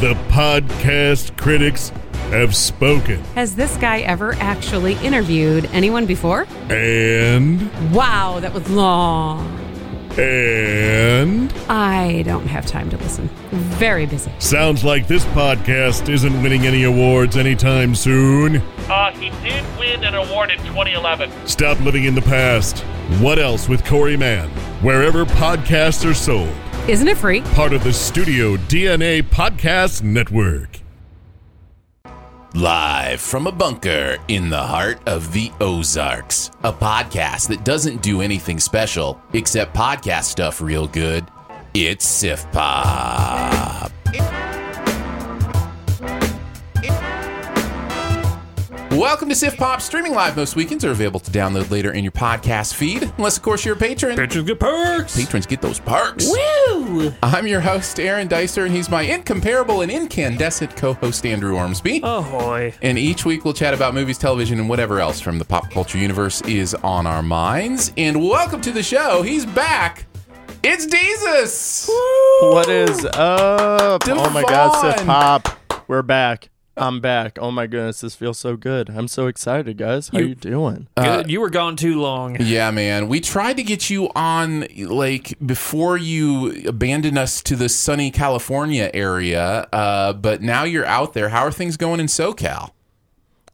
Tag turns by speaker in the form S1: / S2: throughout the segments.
S1: The podcast critics have spoken.
S2: Has this guy ever actually interviewed anyone before?
S1: And.
S2: Wow, that was long.
S1: And.
S2: I don't have time to listen. Very busy.
S1: Sounds like this podcast isn't winning any awards anytime soon.
S3: Uh, he did win an award in 2011.
S1: Stop living in the past. What else with Corey Mann? Wherever podcasts are sold.
S2: Isn't it free?
S1: Part of the Studio DNA Podcast Network.
S4: Live from a bunker in the heart of the Ozarks, a podcast that doesn't do anything special except podcast stuff real good. It's Sift Pop. Welcome to Sift Pop, streaming live most weekends are available to download later in your podcast feed. Unless, of course, you're a patron.
S3: Patrons get perks.
S4: Patrons get those perks.
S2: Woo!
S4: I'm your host, Aaron Dicer, and he's my incomparable and incandescent co host, Andrew Ormsby.
S3: Ahoy.
S4: And each week we'll chat about movies, television, and whatever else from the pop culture universe is on our minds. And welcome to the show. He's back. It's Jesus.
S5: What is up? Oh my God, Sith
S4: Devon.
S5: Pop. We're back. I'm back. Oh my goodness, this feels so good. I'm so excited, guys. How are you, doing?
S3: Good. you were gone too long.
S4: Yeah, man. We tried to get you on like before you abandoned us to the sunny California area, uh, but now you're out there. How are things going in SoCal?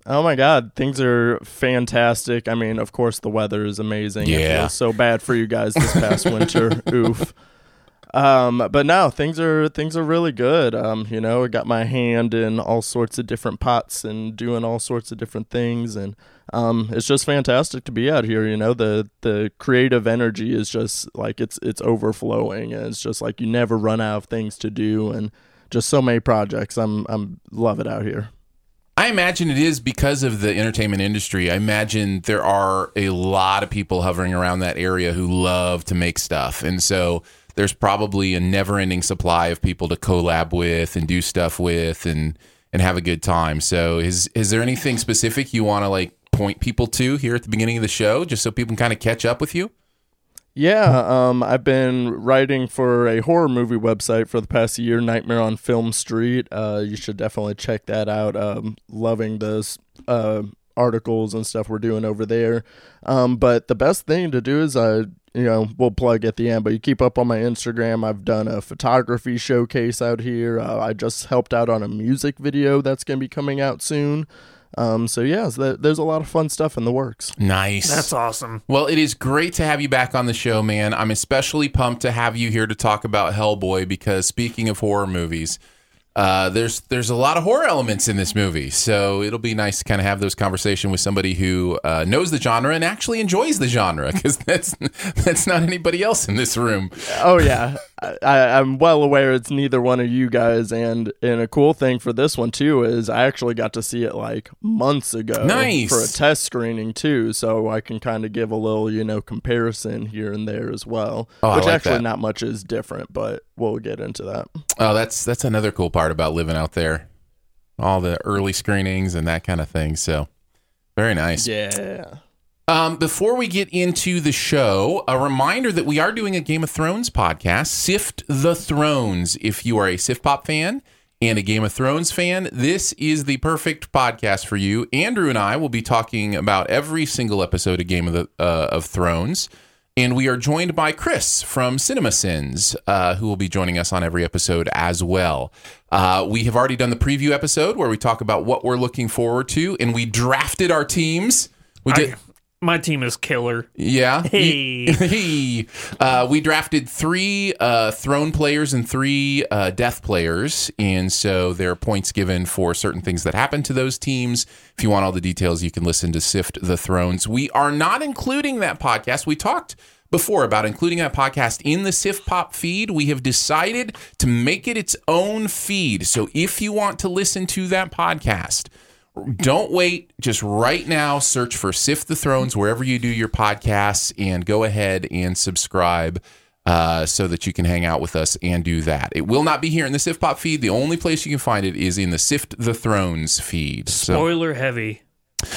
S5: Oh my God, things are fantastic. I mean, of course, the weather is amazing. I
S4: Yeah.
S5: feel so bad for you guys this past winter. Oof. Um, but no, things are things are really good. Um, you know, I got my hand in all sorts of different pots and doing all sorts of different things, and um, it's just fantastic to be out here. You know, the the creative energy is just like it's it's overflowing, and it's just like you never run out of things to do, and just so many projects. I'm I'm love it out here.
S4: I imagine it is because of the entertainment industry. I imagine there are a lot of people hovering around that area who love to make stuff. And so there's probably a never ending supply of people to collab with and do stuff with and and have a good time. So is is there anything specific you want to like point people to here at the beginning of the show just so people can kind of catch up with you?
S5: Yeah, um, I've been writing for a horror movie website for the past year, Nightmare on Film Street. Uh, you should definitely check that out. Um, loving those uh, articles and stuff we're doing over there. Um, but the best thing to do is, uh, you know, we'll plug at the end, but you keep up on my Instagram. I've done a photography showcase out here. Uh, I just helped out on a music video that's going to be coming out soon. Um, so yeah, so there- there's a lot of fun stuff in the works.
S4: Nice.
S3: That's awesome.
S4: Well, it is great to have you back on the show, man. I'm especially pumped to have you here to talk about Hellboy because speaking of horror movies, uh, there's there's a lot of horror elements in this movie, so it'll be nice to kind of have those conversation with somebody who uh, knows the genre and actually enjoys the genre because that's that's not anybody else in this room.
S5: Oh yeah, I, I'm well aware it's neither one of you guys, and and a cool thing for this one too is I actually got to see it like months ago,
S4: Nice.
S5: for a test screening too, so I can kind of give a little you know comparison here and there as well,
S4: Oh,
S5: which
S4: like
S5: actually
S4: that.
S5: not much is different, but we'll get into that.
S4: Oh, that's that's another cool part about living out there, all the early screenings and that kind of thing. So very nice.
S5: Yeah.
S4: Um, before we get into the show, a reminder that we are doing a Game of Thrones podcast, Sift the Thrones. If you are a Sift Pop fan and a Game of Thrones fan, this is the perfect podcast for you. Andrew and I will be talking about every single episode of Game of the uh, of Thrones. And we are joined by Chris from CinemaSins, uh, who will be joining us on every episode as well. Uh, we have already done the preview episode where we talk about what we're looking forward to, and we drafted our teams. We did.
S3: I, my team is killer.
S4: Yeah.
S3: Hey.
S4: Hey. uh, we drafted three uh, throne players and three uh, death players. And so there are points given for certain things that happen to those teams. If you want all the details, you can listen to Sift the Thrones. We are not including that podcast. We talked before about including that podcast in the Sift Pop feed. We have decided to make it its own feed. So if you want to listen to that podcast, don't wait. Just right now, search for Sift the Thrones wherever you do your podcasts and go ahead and subscribe uh, so that you can hang out with us and do that. It will not be here in the Sift Pop feed. The only place you can find it is in the Sift the Thrones feed. So,
S3: Spoiler heavy.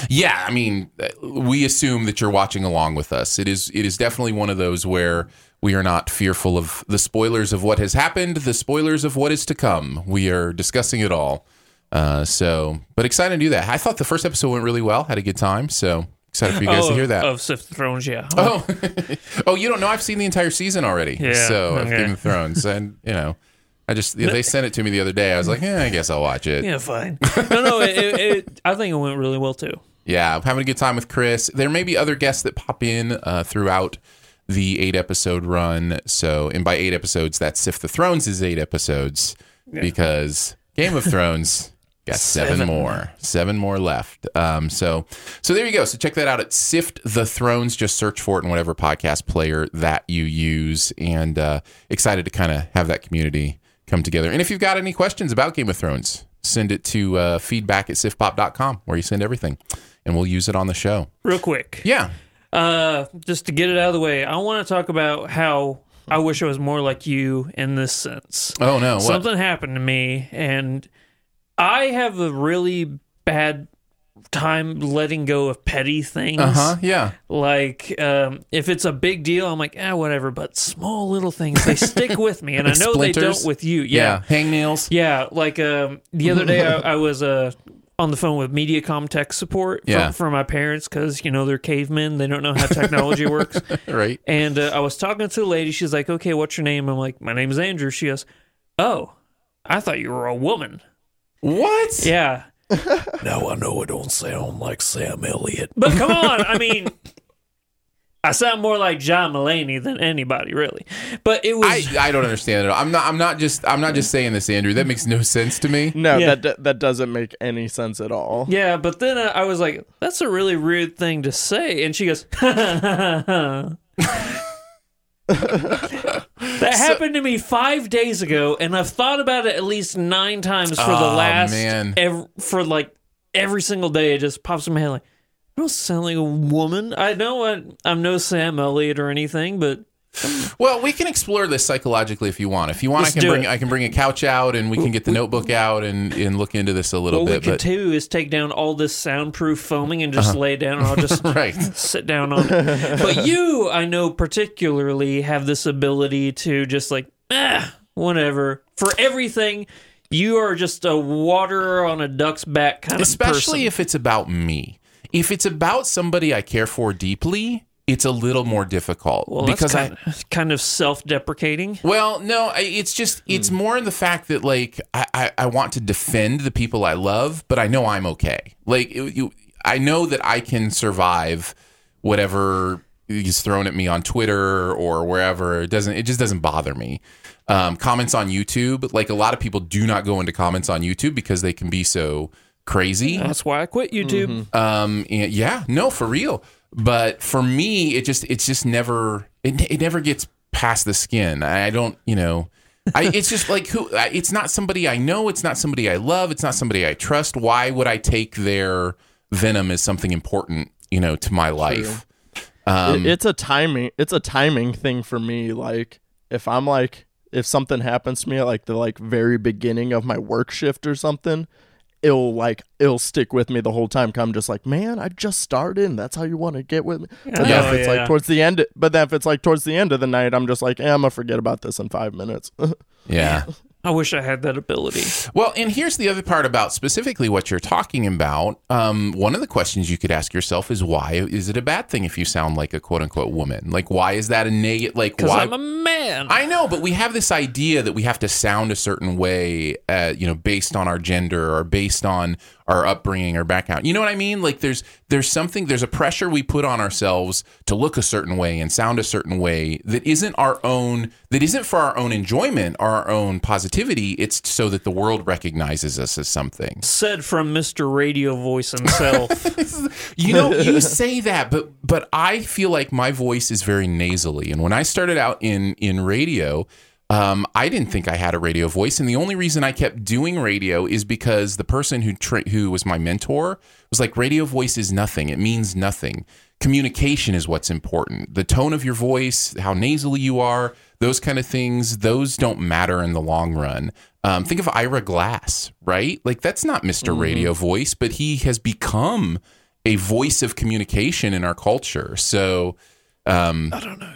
S4: yeah, I mean, uh, we assume that you're watching along with us. It is it is definitely one of those where we are not fearful of the spoilers of what has happened, the spoilers of what is to come. We are discussing it all. Uh, so, but excited to do that. I thought the first episode went really well. Had a good time. So excited for you guys
S3: oh,
S4: to hear that.
S3: Of Sift the Thrones, yeah.
S4: Oh, oh, you don't know? I've seen the entire season already.
S3: Yeah,
S4: So of. Game of Thrones, and you know, I just they sent it to me the other day. I was like, yeah, I guess I'll watch it.
S3: Yeah, fine. No, no, it, it, it, I think it went really well too.
S4: Yeah, I'm having a good time with Chris. There may be other guests that pop in uh, throughout the eight episode run. So, and by eight episodes, that's Sift the Thrones is eight episodes because Game of Thrones got seven,
S3: Seven.
S4: more, seven more left. Um, so, so there you go. So check that out at Sift the Thrones. Just search for it in whatever podcast player that you use, and uh, excited to kind of have that community come together. And if you've got any questions about Game of Thrones, send it to uh, feedback at siftpop.com where you send everything and we'll use it on the show.
S3: Real quick.
S4: Yeah.
S3: Uh, just to get it out of the way, I want to talk about how I wish I was more like you in this sense.
S4: Oh, no. What?
S3: Something happened to me, and I have a really bad time letting go of petty things.
S4: Uh huh. Yeah.
S3: Like, um, if it's a big deal, I'm like, ah, whatever. But small little things, they stick with me, and I know they don't with you.
S4: Yeah.
S3: Yeah,
S4: Hangnails.
S3: yeah. Like um, the other day, I, I was uh, on the phone with MediaCom tech support for,
S4: Yeah.
S3: for my parents because you know they're cavemen; they don't know how technology works.
S4: Right.
S3: And uh, I was talking to a lady. She's like, "Okay, what's your name?" I'm like, "My name is Andrew." She goes, "Oh, I thought you were a woman."
S4: What?
S3: Yeah.
S6: Now I know I don't sound like Sam Elliott.
S3: But come on, I mean, I sound more like John Mulaney than anybody, really. But it was
S4: I, I don't understand it. I'm not I'm not just I'm not just saying this, Andrew. That makes no sense to me.
S5: No,
S3: Yeah.
S5: that that doesn't make any sense at all.
S3: yeah. But then I was like, "That's a really rude thing to say," and she goes, "That happened to me five days ago, and I've thought about it at least nine times for the
S4: Oh,
S3: last
S4: man.
S3: ev- for like every single day. It just pops in my head like." I don't sound like a woman. I know I, I'm no Sam Elliott or anything, but
S4: Well, we can explore this psychologically if you want. If you want,
S3: Let's
S4: I can bring
S3: it.
S4: I can bring a couch out and we can get the notebook out and, and look into this a little
S3: what we
S4: bit.
S3: could
S4: But
S3: do is take down all this soundproof foaming and just lay down, and I'll just
S4: right.
S3: sit down on it. But you, I know particularly, have this ability to just like, ah, whatever. For everything, you are just a water on a duck's back kind
S4: Especially
S3: of Especially
S4: if it's about me. If it's about somebody I care for deeply, it's a little more difficult
S3: Well,
S4: because
S3: that's
S4: I
S3: kind, of, kind of self-deprecating.
S4: Well, no, I- it's just it's more in the fact that like I, I I want to defend the people I love, but I know I'm okay. Like it- you, I know that I can survive whatever is thrown at me on Twitter or wherever. It doesn't. It just doesn't bother me. Um, comments on YouTube, like a lot of people do not go into comments on YouTube because they can be so crazy.
S3: That's why I quit YouTube.
S4: Um, and yeah, no, for real. But for me, it just it's just never it, it never gets past the skin. I, don't, you know, I it's just like who it's not somebody I know. It's not somebody I love. It's not somebody I trust. Why would I take their venom as something important, you know, to my life? Um,
S5: It- it's a timing it's a timing thing for me like if i'm like if something happens to me at like the like very beginning of my work shift or something it'll like it'll stick with me the whole time 'cause i'm just like man i just started and that's how you want to get with me but then
S3: Oh,
S5: if it's
S3: yeah.
S5: like towards the end but then if it's like towards the end of the night i'm just like eh, i'm gonna forget about this in five minutes
S4: yeah.
S3: I wish I had that ability.
S4: Well, and here's the other part about specifically what you're talking about. Um, one of the questions you could ask yourself is why is it a bad thing if you sound like a quote unquote woman? Like, why is that a negative? Like, why?
S3: I'm a man.
S4: I know, but we have this idea that we have to sound a certain way, uh, you know, based on our gender or based on our upbringing or background. You know what I mean? Like there's there's something there's a pressure we put on ourselves to look a certain way and sound a certain way that isn't our own that isn't for our own enjoyment or our own positivity. It's so that the world recognizes us as something.
S3: Said from Mr. Radio Voice himself.
S4: You know, you say that, but but I feel like my voice is very nasally. And when I started out in in radio, um, I didn't think I had a radio voice, and the only reason I kept doing radio is because the person who tra- who was my mentor was like, "Radio voice is nothing. It means nothing. Communication is what's important. The tone of your voice, how nasally you are, those kind of things, those don't matter in the long run." Um, think of Ira Glass, right? Like that's not mister Radio voice, but he has become a voice of communication in our culture. So, um,
S3: I don't know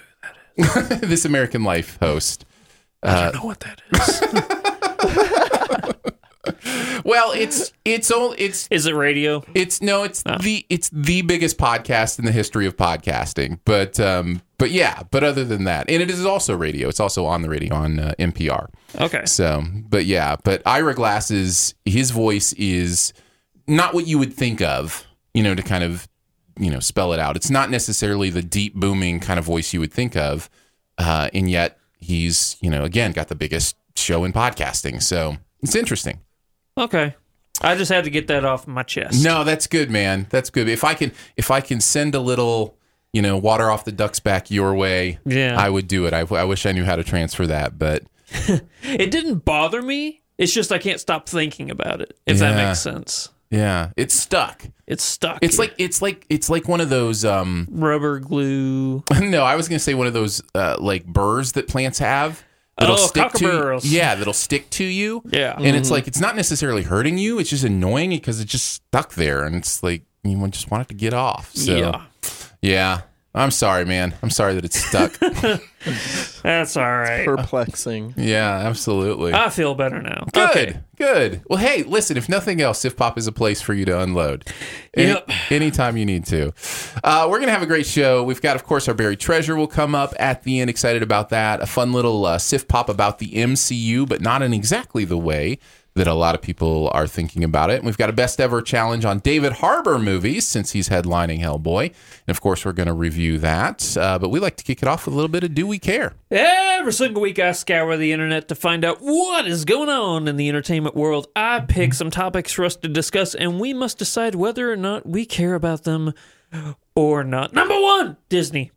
S3: who that is.
S4: this American Life host.
S3: I don't know what that is.
S4: Well, it's it's all it's
S3: is it radio?
S4: it's no, it's the it's the biggest podcast in the history of podcasting. But um, but yeah, but other than that, and it is also radio. It's also on the radio on uh, NPR.
S3: Okay.
S4: So, but yeah, but Ira Glass's his voice is not what you would think of, you know, to kind of you know spell it out. It's not necessarily the deep booming kind of voice you would think of, uh, and yet he's you know again got the biggest show in podcasting. So it's interesting.
S3: Okay. I just had to get that off my chest.
S4: No, that's good, man. That's good. If I can, if I can send a little, you know, water off the duck's back your way,
S3: Yeah.
S4: I would do it. I, I wish I knew how to transfer that, but
S3: It didn't bother me. It's just I can't stop thinking about it. If that makes sense.
S4: Yeah, it's stuck.
S3: It's stuck.
S4: It's like it's like it's like one of those. um
S3: rubber glue.
S4: No, I was gonna say one of those uh, like burrs that plants have. That'll
S3: Oh,
S4: stick to
S3: cockaburros.
S4: yeah, that'll stick to you.
S3: Yeah.
S4: and it's like it's not necessarily hurting you; it's just annoying because it's just stuck there, and it's like you just want it to get off. So
S3: Yeah.
S4: yeah. I'm sorry, man. I'm sorry that it's stuck.
S3: That's all right.
S5: Perplexing.
S4: yeah, absolutely.
S3: I feel better now.
S4: Good,
S3: Okay.
S4: good. Well, hey, listen. If nothing else, Sift Pop is a place for you to unload. Any-
S3: Yep.
S4: anytime you need to. Uh, we're gonna have a great show. We've got, of course, our buried treasure will come up at the end. Excited about that. A fun little uh, Sift Pop about the MCU, but not in exactly the way that a lot of people are thinking about it. And we've got a best ever challenge on David Harbour movies since he's headlining Hellboy, and of course, we're going to review that. Uh, but we like to kick it off with a little bit of Do We Care?
S3: Every single week, I scour the internet to find out what is going on in the entertainment world. I pick some topics for us to discuss, and we must decide whether or not we care about them or not. Number one, Disney.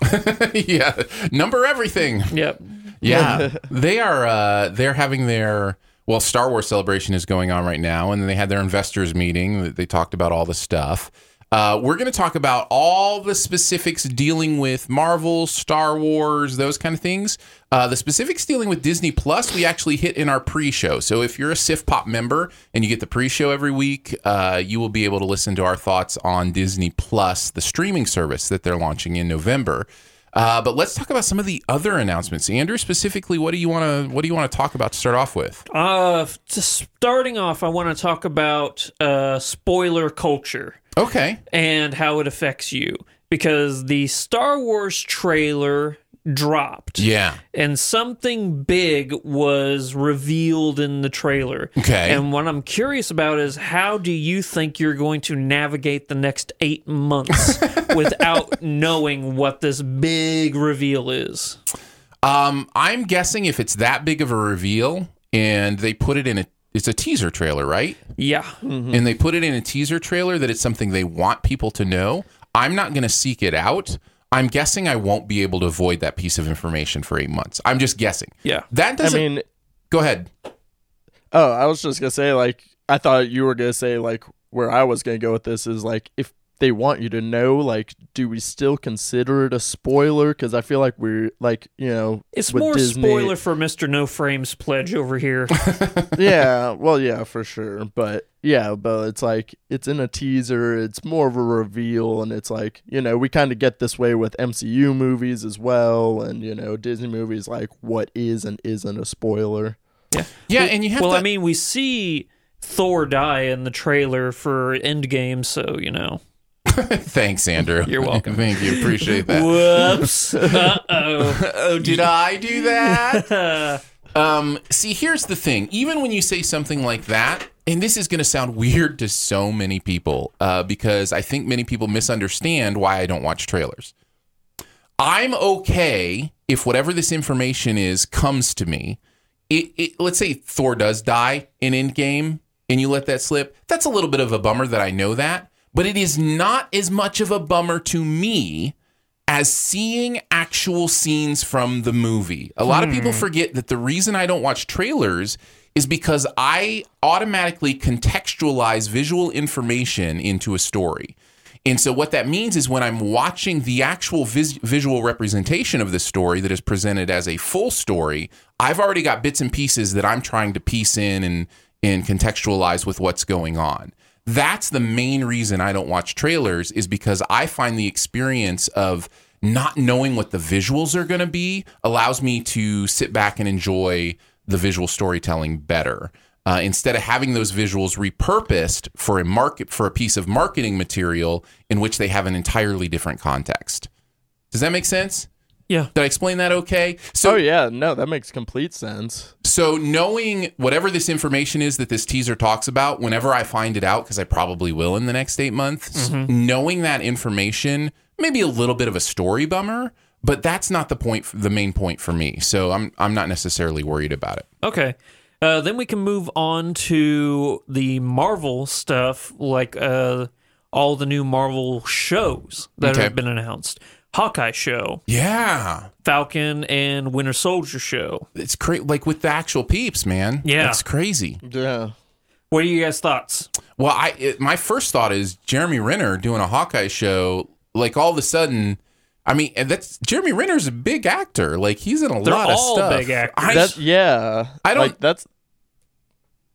S4: yeah, number everything.
S3: Yep.
S4: Yeah, they are. Uh, they're having their well, Star Wars celebration is going on right now, and they had their investors meeting. They talked about all the stuff. Uh, we're going to talk about all the specifics dealing with Marvel, Star Wars, those kind of things. Uh, the specifics dealing with Disney Plus, we actually hit in our pre-show. So if you're a Sift Pop member and you get the pre-show every week, uh, you will be able to listen to our thoughts on Disney Plus, the streaming service that they're launching in November. Uh, but let's talk about some of the other announcements. Andrew, specifically, what do you want to what do you want to talk about to start off with?
S3: Uh, just starting off, I want to talk about uh, spoiler culture.
S4: Okay.
S3: and how it affects you because the Star Wars trailer dropped.
S4: Yeah.
S3: And something big was revealed in the trailer.
S4: Okay.
S3: And what I'm curious about is how do you think you're going to navigate the next eight months without knowing what this big reveal is?
S4: Um, I'm guessing if it's that big of a reveal and they put it in a it's a teaser trailer, right?
S3: Yeah.
S4: And they put it in a teaser trailer that it's something they want people to know. I'm not going to seek it out. I'm guessing I won't be able to avoid that piece of information for eight months. I'm just guessing.
S3: Yeah.
S4: That doesn't.
S5: I mean,
S4: go ahead.
S5: oh, I was just gonna say like I thought you were gonna say like where I was gonna go with this is like if they want you to know like do we still consider it a spoiler because I feel like we're like you know
S3: It's more
S5: Disney-
S3: spoiler for Mr. No Frames pledge over here.
S5: yeah, well, yeah, for sure. But yeah, but it's like it's in a teaser. It's more of a reveal, and it's like you know we kind of get this way with MCU movies as well, and you know Disney movies like what is and isn't a spoiler.
S3: Yeah.
S4: Yeah, and you have
S3: well,
S4: to.
S3: I mean, we see Thor die in the trailer for Endgame, so you know.
S4: thanks, Andrew.
S3: You're welcome.
S4: Thank you. Appreciate that.
S3: Whoops. Uh oh.
S4: oh, did I do that? um, see, here's the thing. Even when you say something like that, and this is going to sound weird to so many people, uh, because I think many people misunderstand why I don't watch trailers. I'm okay if whatever this information is comes to me. It, it, let's say Thor does die in Endgame, and you let that slip. That's a little bit of a bummer that I know that, but it is not as much of a bummer to me as seeing actual scenes from the movie. A lot of people hmm. forget that the reason I don't watch trailers is because I automatically contextualize visual information into a story. And so, what that means is when I'm watching the actual vis- visual representation of the story that is presented as a full story, I've already got bits and pieces that I'm trying to piece in and, and contextualize with what's going on. That's the main reason I don't watch trailers, is because I find the experience of not knowing what the visuals are going to be allows me to sit back and enjoy the visual storytelling better uh, instead of having those visuals repurposed for a market for a piece of marketing material in which they have an entirely different context. Does that make sense?
S3: Yeah.
S4: Did I explain that okay? So
S5: oh yeah, no, that makes complete sense.
S4: so knowing whatever this information is that this teaser talks about, whenever I find it out, because I probably will in the next eight months, knowing that information, maybe a little bit of a story bummer, but that's not the point, the main point for me. So I'm I'm not necessarily worried about it.
S3: Okay. Uh, then we can move on to the Marvel stuff, like uh, all the new Marvel shows that
S4: Okay.
S3: have been announced. Hawkeye show,
S4: Yeah,
S3: Falcon and Winter Soldier show.
S4: it's crazy. Like with the actual peeps, man.
S3: Yeah.
S4: it's crazy.
S5: Yeah.
S3: What are you guys' thoughts?
S4: Well, I it, my first thought is Jeremy Renner doing a Hawkeye show. Like all of a sudden, I mean, and that's Jeremy Renner's a big actor. Like he's in a
S3: They're
S4: lot of
S3: all
S4: stuff.
S3: big actors.
S4: I,
S5: yeah.
S4: I don't-
S5: like that's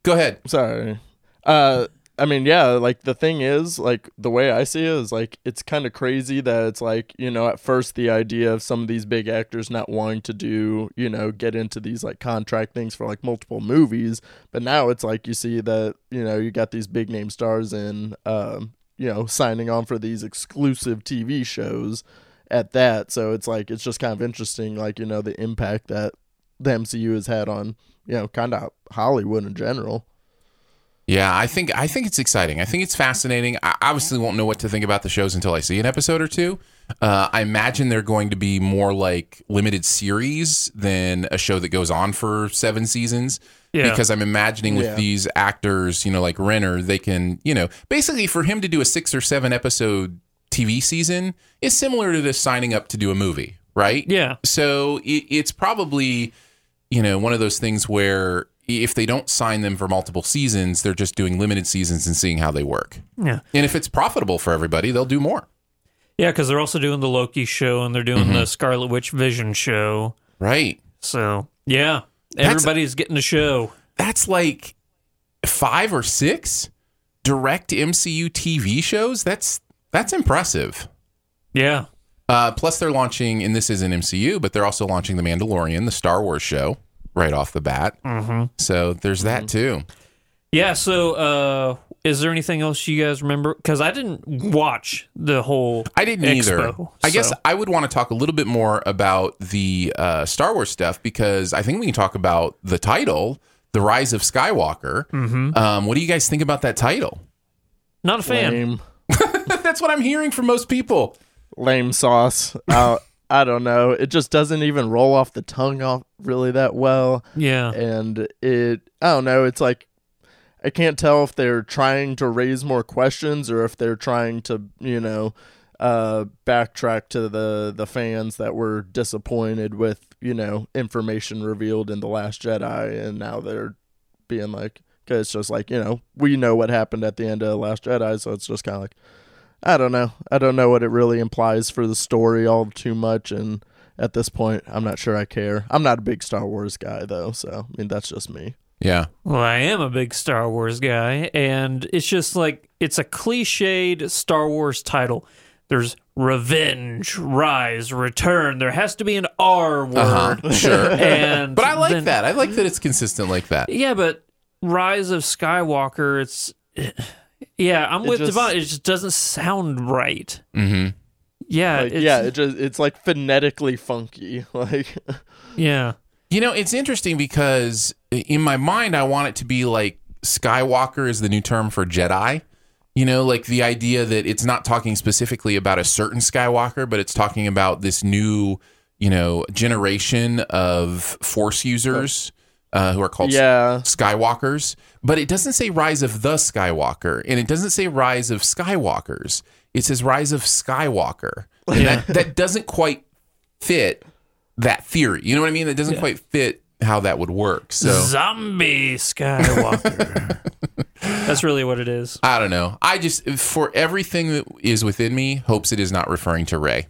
S4: go ahead.
S5: sorry. Uh I mean, yeah, like the thing is, like the way I see it is like it's kind of crazy that it's like, you know, at first the idea of some of these big actors not wanting to do, you know, get into these like contract things for like multiple movies, but now it's like you see that, you know, you got these big name stars in um, you know, signing on for these exclusive TV shows at that. So it's like it's just kind of interesting like, you know, the impact that the MCU has had on, you know, kind of Hollywood in general.
S4: Yeah, I think I think it's exciting. I think it's fascinating. I obviously won't know what to think about the shows until I see an episode or two. Uh, I imagine they're going to be more like limited series than a show that goes on for seven seasons.
S3: Yeah.
S4: Because I'm imagining with
S5: Yeah.
S4: these actors, you know, like Renner, they can, you know, basically for him to do a six or seven episode TV season is similar to this signing up to do a movie, right?
S3: Yeah.
S4: So it, it's probably, you know, one of those things where if they don't sign them for multiple seasons, they're just doing limited seasons and seeing how they work.
S3: Yeah.
S4: And if it's profitable for everybody, they'll do more.
S3: Yeah, because they're also doing the Loki show and they're doing
S4: Mm-hmm.
S3: the Scarlet Witch Vision show.
S4: Right.
S3: So, yeah,
S4: That's-
S3: everybody's getting a show.
S4: That's like five or six direct MCU TV shows. That's that's impressive.
S3: Yeah.
S4: Uh, plus, they're launching, and this isn't MCU, but they're also launching The Mandalorian, the Star Wars show, right off the bat. Mm-hmm. So there's that too.
S3: Yeah. So, uh, is there anything else you guys remember? Because I didn't watch the whole.
S4: I didn't either.
S3: Expo,
S4: I guess I would want to talk a little bit more about the uh, Star Wars stuff because I think we can talk about the title, The Rise of Skywalker.
S3: Mm-hmm.
S4: Um, what do you guys think about that title?
S3: Not a fan.
S5: Lame.
S4: That's what I'm hearing from most people.
S5: lame sauce. Uh, I don't know. It just doesn't even roll off the tongue off really that well.
S3: Yeah.
S5: And it, I don't know. It's like, I can't tell if they're trying to raise more questions or if they're trying to, you know, uh, backtrack to the, the fans that were disappointed with, you know, information revealed in The Last Jedi. And now they're being like, because it's just like, you know, we know what happened at the end of The Last Jedi. So it's just kind of like, I don't know. I don't know what it really implies for the story all too much, and at this point, I'm not sure I care. I'm not a big Star Wars guy though, so I mean that's just me.
S4: Yeah.
S3: Well, I am a big Star Wars guy, and it's just like it's a cliched Star Wars title. there's revenge, rise, return. There has to be an R word.
S4: Uh-huh, sure.
S3: And
S4: But I like
S3: then-
S4: that. I like that it's consistent like that.
S3: Yeah, but Rise of Skywalker, it's yeah, I'm
S5: It
S3: with
S5: just-
S3: Devon. It just doesn't sound right.
S4: hmm
S3: Yeah,
S5: Like,
S3: it's,
S5: yeah, it just it's like phonetically funky. Like
S3: yeah.
S4: You know, it's interesting because in my mind, I want it to be like Skywalker is the new term for Jedi. You know, like the idea that it's not talking specifically about a certain Skywalker, but it's talking about this new, you know, generation of Force users uh, who are called
S5: yeah,
S4: Skywalkers. But it doesn't say Rise of the Skywalker, and it doesn't say Rise of Skywalkers. It says Rise of Skywalker. And that, that doesn't quite fit that theory. You know what I mean? That doesn't quite fit how that would work. So
S3: Zombie Skywalker. That's really what it is.
S4: I don't know. I just for everything that is within me, hopes it is not referring to Rey.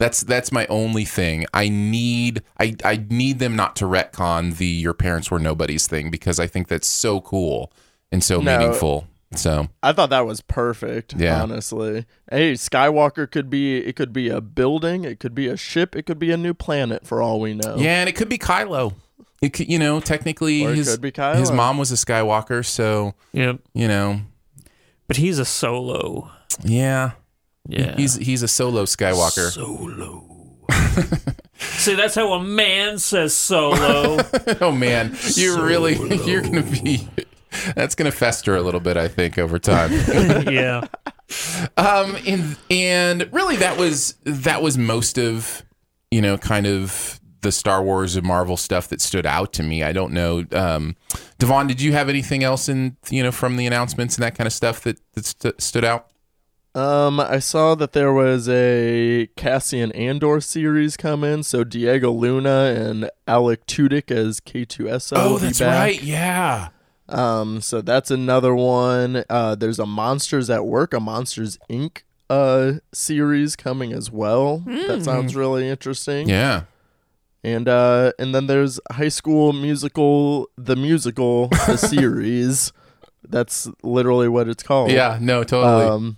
S4: That's that's my only thing. I need I I need them not to retcon the your parents were nobodies thing because I think that's so cool and so
S5: No.
S4: meaningful. So
S5: I thought that was perfect.
S4: Yeah.
S5: honestly. Hey, Skywalker could be it could be a building, it could be a ship, it could be a new planet for all we know.
S4: yeah, and it could be Kylo. It could, you know, technically his
S5: could be Kylo.
S4: his mom was a Skywalker, so
S3: Yep.
S4: you know,
S3: But he's a solo.
S4: yeah,
S3: Yeah.
S4: he's he's a solo Skywalker.
S3: solo. See, that's how a man says solo.
S4: oh man, you're really you're gonna be. That's gonna fester a little bit, I think, over time.
S3: yeah.
S4: um, and and really, that was that was most of you know, kind of the Star Wars and Marvel stuff that stood out to me. I don't know, um, Devon, did you have anything else in you know from the announcements and that kind of stuff that that st- stood out?
S5: Um, I saw that there was a Cassian Andor series coming, so Diego Luna and Alan Tudyk as K2SO.
S4: oh, that's
S5: back.
S4: right. Yeah.
S5: Um, so that's another one. Uh, there's a Monsters at Work, a Monsters Inc. uh series coming as well. That sounds really interesting.
S4: Yeah.
S5: And uh, and then there's High School Musical, the musical, the series. That's literally what it's called.
S4: Yeah. No, totally.
S5: Um,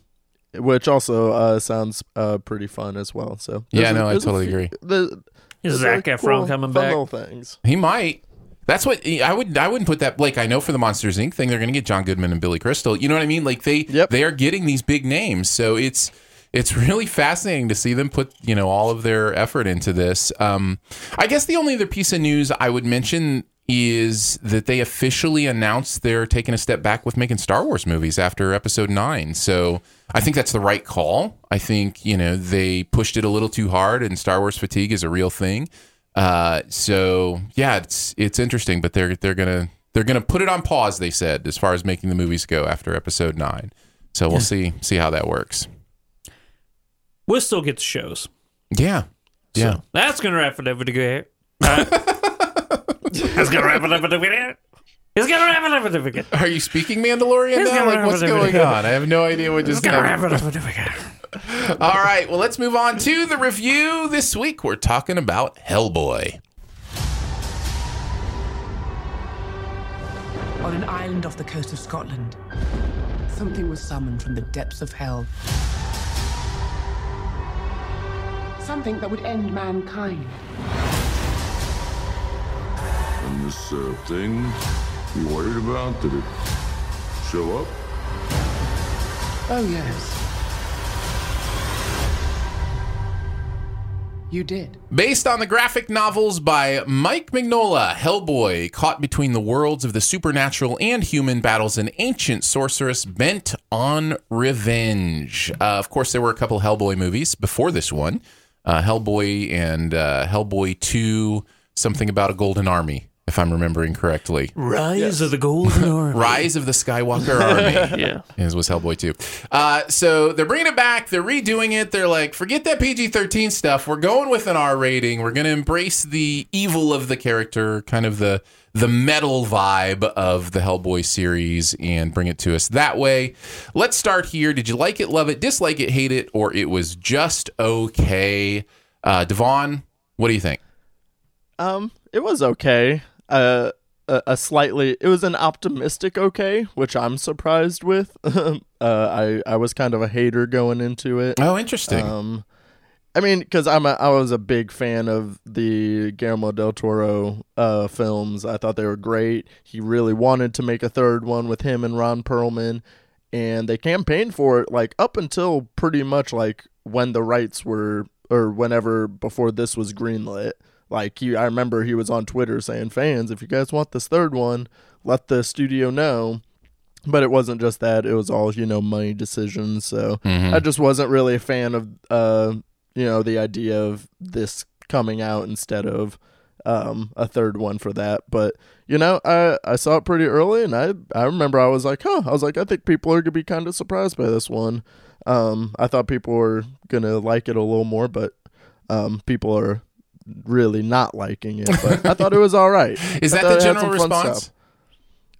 S5: which also uh sounds uh pretty fun as well. So
S4: Yeah,
S5: a-
S4: no, I totally
S5: few-
S4: agree.
S5: the-
S3: Is
S5: there's
S3: Zac
S5: a
S3: Efron
S5: cool,
S3: coming back?
S5: Little things.
S4: He might. That's what I would. I wouldn't put that. Like I know for the Monsters Inc. thing, they're going to get John Goodman and Billy Crystal. You know what I mean? Like they
S5: Yep.
S4: they are getting these big names, so it's it's really fascinating to see them put you know all of their effort into this. Um, I guess the only other piece of news I would mention is that they officially announced they're taking a step back with making Star Wars movies after Episode Nine. So I think that's the right call. I think you know they pushed it a little too hard, and Star Wars fatigue is a real thing. Uh, so yeah, it's it's interesting, but they're they're gonna they're gonna put it on pause. They said as far as making the movies go after Episode Nine. So we'll see see how that works.
S3: We'll still get the shows.
S4: Yeah, yeah.
S3: So that's gonna wrap it up for the good. Uh, gonna wrap it up for the good. It's gonna wrap it up for the good.
S4: Are you speaking Mandalorian
S3: It's
S4: now?
S3: gonna
S4: Like what's
S3: it up.
S4: going on? I have no idea what
S3: It's
S4: just
S3: gonna wrap
S4: happened.
S3: it up for the good.
S4: All right, well let's move on to the review. This week we're talking about Hellboy.
S7: On an island off the coast of Scotland, something was summoned from the depths of hell. Something that would end mankind.
S8: And this uh, thing you worried about, did it show up?
S7: Oh, yes. You did.
S4: Based on the graphic novels by Mike Mignola, Hellboy, caught between the worlds of the supernatural and human, battles an ancient sorceress bent on revenge. Uh, of course, there were a couple Hellboy movies before this one uh, Hellboy and uh, Hellboy 2, something about a golden army, if I'm remembering correctly.
S3: Rise of the Golden Army.
S4: Rise of the Skywalker Army.
S3: Yeah.
S4: It was Hellboy 2. Uh, so they're bringing it back. They're redoing it. They're like, forget that PG 13 stuff. We're going with an R rating. We're going to embrace the evil of the character, kind of the the metal vibe of the Hellboy series, and bring it to us that way. Let's start here. Did you like it, love it, dislike it, hate it, or it was just okay? Uh, Devon, what do you think?
S5: Um, it was okay. Uh, a, a slightly it was an optimistic okay, which I'm surprised with. uh, I I was kind of a hater going into it.
S4: Oh, interesting.
S5: Um, I mean, because I'm a, I was a big fan of the Guillermo del Toro uh, films. I thought they were great. He really wanted to make a third one with him and Ron Perlman, and they campaigned for it like up until pretty much like when the rights were or whenever before this was greenlit. Like he, I remember he was on Twitter saying, "Fans, if you guys want this third one, let the studio know." But it wasn't just that; it was all you know money decisions. So
S4: Mhm.
S5: I just wasn't really a fan of uh you know the idea of this coming out instead of um a third one for that. But you know I I saw it pretty early, and I I remember I was like, huh, I was like, I think people are gonna be kind of surprised by this one. Um, I thought people were gonna like it a little more, but um, people are really not liking it. But I thought it was all right.
S4: Is that the general response?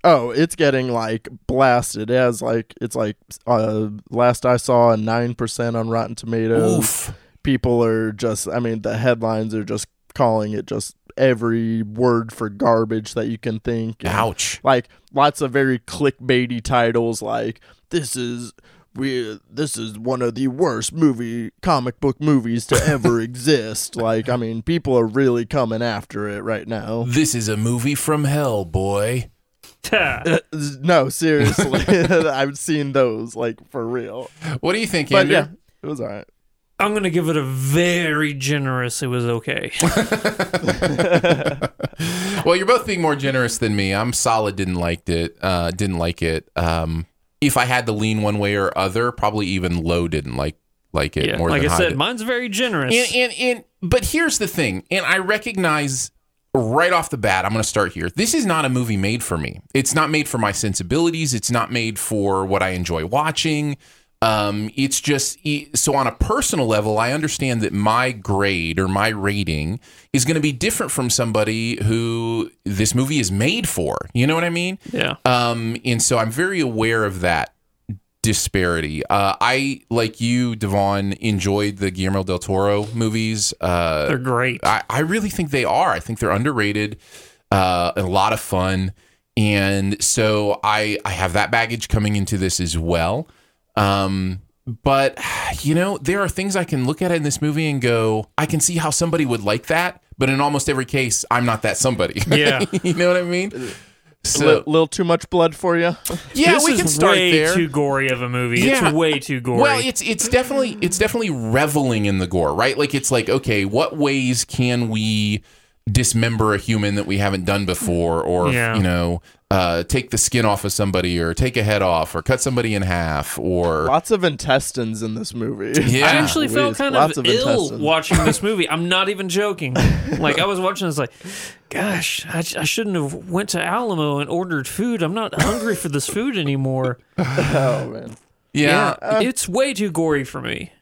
S5: Oh, it's getting like blasted. It has like it's like uh last I saw a nine percent on Rotten Tomatoes.
S4: Oof.
S5: People are just I mean the headlines are just calling it just every word for garbage that you can think. And,
S4: Ouch.
S5: Like lots of very clickbaity titles like this is we this is one of the worst movie comic book movies to ever exist. Like I mean people are really coming after it right now.
S4: This is a movie from hell, boy.
S5: Uh, no, seriously. I've seen those like for real.
S4: What do you think,
S5: But
S4: Andrew?
S5: yeah, it was all right.
S3: I'm gonna give it a very generous. It was okay.
S4: well, you're both being more generous than me. I'm solid. Didn't like it. Uh, didn't like it. Um, if I had to lean one way or other, probably even low didn't like like it
S3: Yeah,
S4: more
S3: like
S4: than
S3: I said,
S4: did.
S3: mine's very generous.
S4: And, and and but here's the thing, and I recognize right off the bat, I'm going to start here. This is not a movie made for me. It's not made for my sensibilities. It's not made for what I enjoy watching. Um, it's just so on a personal level, I understand that my grade or my rating is going to be different from somebody who this movie is made for. You know what I mean?
S3: yeah.
S4: Um, and so I'm very aware of that disparity. Uh, I, like you, Devon, enjoyed the Guillermo del Toro movies. Uh,
S3: They're great.
S4: I, I really think they are. I think they're underrated, uh, a lot of fun. And so I, I have that baggage coming into this as well. Um, but, you know, there are things I can look at in this movie and go, I can see how somebody would like that. But in almost every case, I'm not that somebody.
S3: Yeah.
S4: you know what I mean?
S5: A
S4: So,
S5: little too much blood for you.
S4: yeah,
S3: this
S4: we
S3: is
S4: can start
S3: way
S4: there.
S3: too gory of a movie.
S4: Yeah.
S3: It's way too gory.
S4: Well, it's it's definitely it's definitely reveling in the gore, right? Like it's like, okay, what ways can we dismember a human that we haven't done before, or
S3: Yeah.
S4: you know, uh, take the skin off of somebody, or take a head off, or cut somebody in half, or
S5: Lots of intestines in this movie.
S4: Yeah.
S3: I actually felt
S5: Louise,
S3: kind
S5: lots
S3: of,
S5: of
S3: ill
S5: intestines.
S3: watching this movie. I'm not even joking. Like I was watching, it's like, gosh, I, I shouldn't have went to Alamo and ordered food. I'm not hungry for this food anymore.
S5: oh man.
S4: yeah,
S3: it's way too gory for me.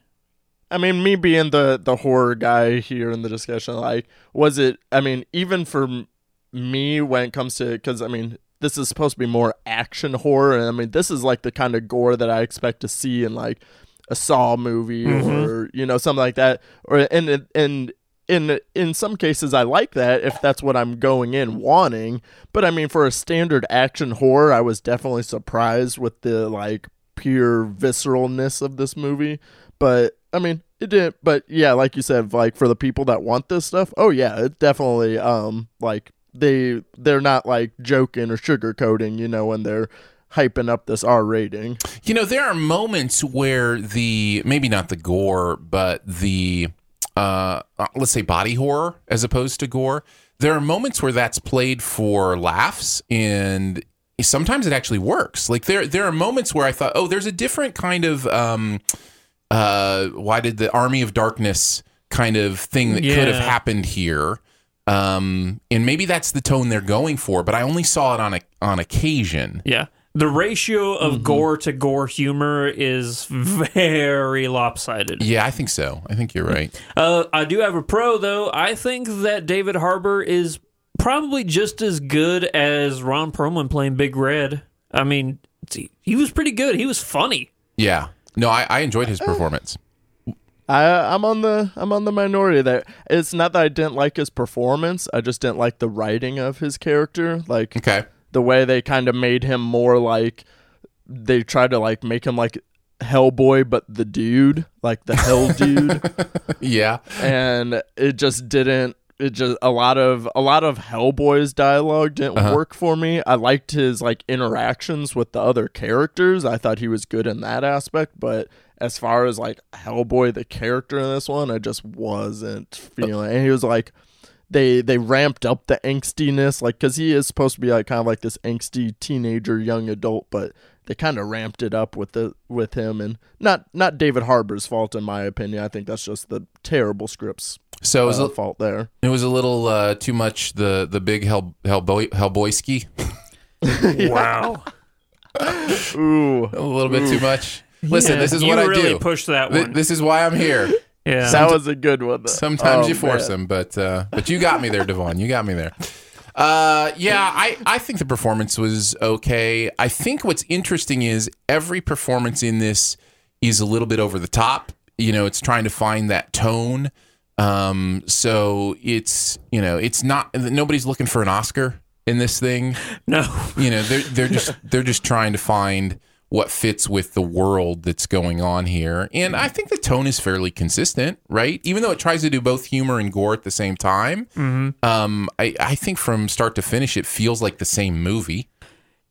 S5: I mean, me being the the horror guy here in the discussion, like, was it? I mean, even for me when it comes to, because I mean, this is supposed to be more action horror, and I mean, this is like the kind of gore that I expect to see in like a Saw movie mm-hmm. or you know something like that, or and and. In, in some cases, I like that if that's what I'm going in wanting. But I mean, for a standard action horror, I was definitely surprised with the like pure visceralness of this movie. But I mean, it didn't. But yeah, like you said, like for the people that want this stuff, oh yeah, it definitely um like they they're not like joking or sugarcoating, you know, when they're hyping up this R rating.
S4: You know, there are moments where the maybe not the gore, but the uh, uh, let's say body horror as opposed to gore. There are moments where that's played for laughs, and sometimes it actually works. Like there, there are moments where I thought, oh, there's a different kind of um, uh, why did the Army of Darkness kind of thing that could have happened here. Um, and maybe that's the tone they're going for, but I only saw it on a on occasion.
S3: Yeah. The ratio of
S4: Mm-hmm.
S3: gore to gore humor is very lopsided.
S4: Yeah, I think so. I think you're right.
S3: Uh, I do have a pro though. I think that David Harbour is probably just as good as Ron Perlman playing Big Red. I mean, he was pretty good. He was funny.
S4: Yeah. No, I, I enjoyed his performance.
S5: I I'm on the I'm on the minority there. It's not that I didn't like his performance. I just didn't like the writing of his character. Like
S4: Okay.
S5: the way they kind of made him more like they tried to like make him like Hellboy, but the dude, like the Hell dude,
S4: Yeah.
S5: and it just didn't. It just a lot of a lot of Hellboy's dialogue didn't
S4: Uh-huh.
S5: work for me. I liked his like interactions with the other characters. I thought he was good in that aspect, but as far as like Hellboy the character in this one, I just wasn't feeling. And he was like they they ramped up the angstiness like because he is supposed to be like kind of like this angsty teenager young adult but they kind of ramped it up with the with him and not not david harbour's fault in my opinion i think that's just the terrible scripts
S4: So it was,
S5: uh,
S4: a,
S5: fault there
S4: it was a little uh, too much the the big Hell Hellboy Hellboyski.
S3: Wow.
S5: ooh
S4: A little bit too much. Listen, this is
S3: you
S4: what I
S3: really
S4: do.
S3: pushed that
S4: Th- This is why I'm here.
S3: yeah.
S5: that was a good one though.
S4: Sometimes
S5: Oh,
S4: you force
S5: man.
S4: them, but uh, but you got me there, Devon. You got me there. Uh, yeah, I, I think the performance was okay. I think what's interesting is every performance in this is a little bit over the top. You know, it's trying to find that tone. Um, so it's you know, it's not nobody's looking for an Oscar in this thing.
S3: no.
S4: You know, they're they're just they're just trying to find what fits with the world that's going on here. And I think the tone is fairly consistent, right? Even though it tries to do both humor and gore at the same time. Um, I, I think from start to finish, it feels like the same movie.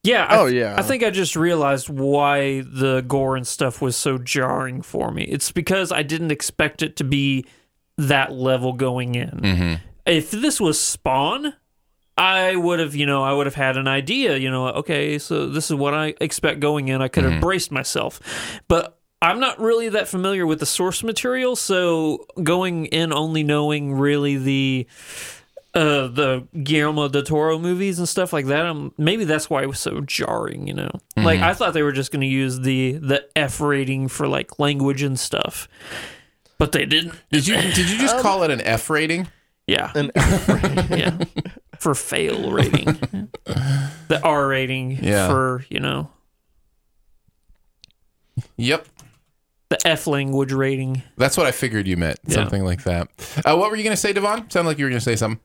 S3: Yeah. I
S5: Oh,
S3: th-
S5: yeah.
S3: I think I just realized why the gore and stuff was so jarring for me. It's because I didn't expect it to be that level going in. If this was Spawn, I would have, you know, I would have had an idea, you know, okay, so this is what I expect going in. I could have braced myself. But I'm not really that familiar with the source material, so going in only knowing really the uh the Guillermo del Toro movies and stuff like that. Um, maybe that's why it was so jarring, you know. Like I thought they were just going to use the the F rating for like language and stuff, but they didn't.
S4: Did you did you just call it an F rating?
S3: Yeah,
S5: An F rating.
S3: yeah, for fail rating, the R rating
S4: Yeah.
S3: for you know
S4: Yep.
S3: the F language rating.
S4: That's what I figured you meant.
S3: Yeah.
S4: Something like that. Uh, what were you going to say, Devon? Sounded like you were going to say something.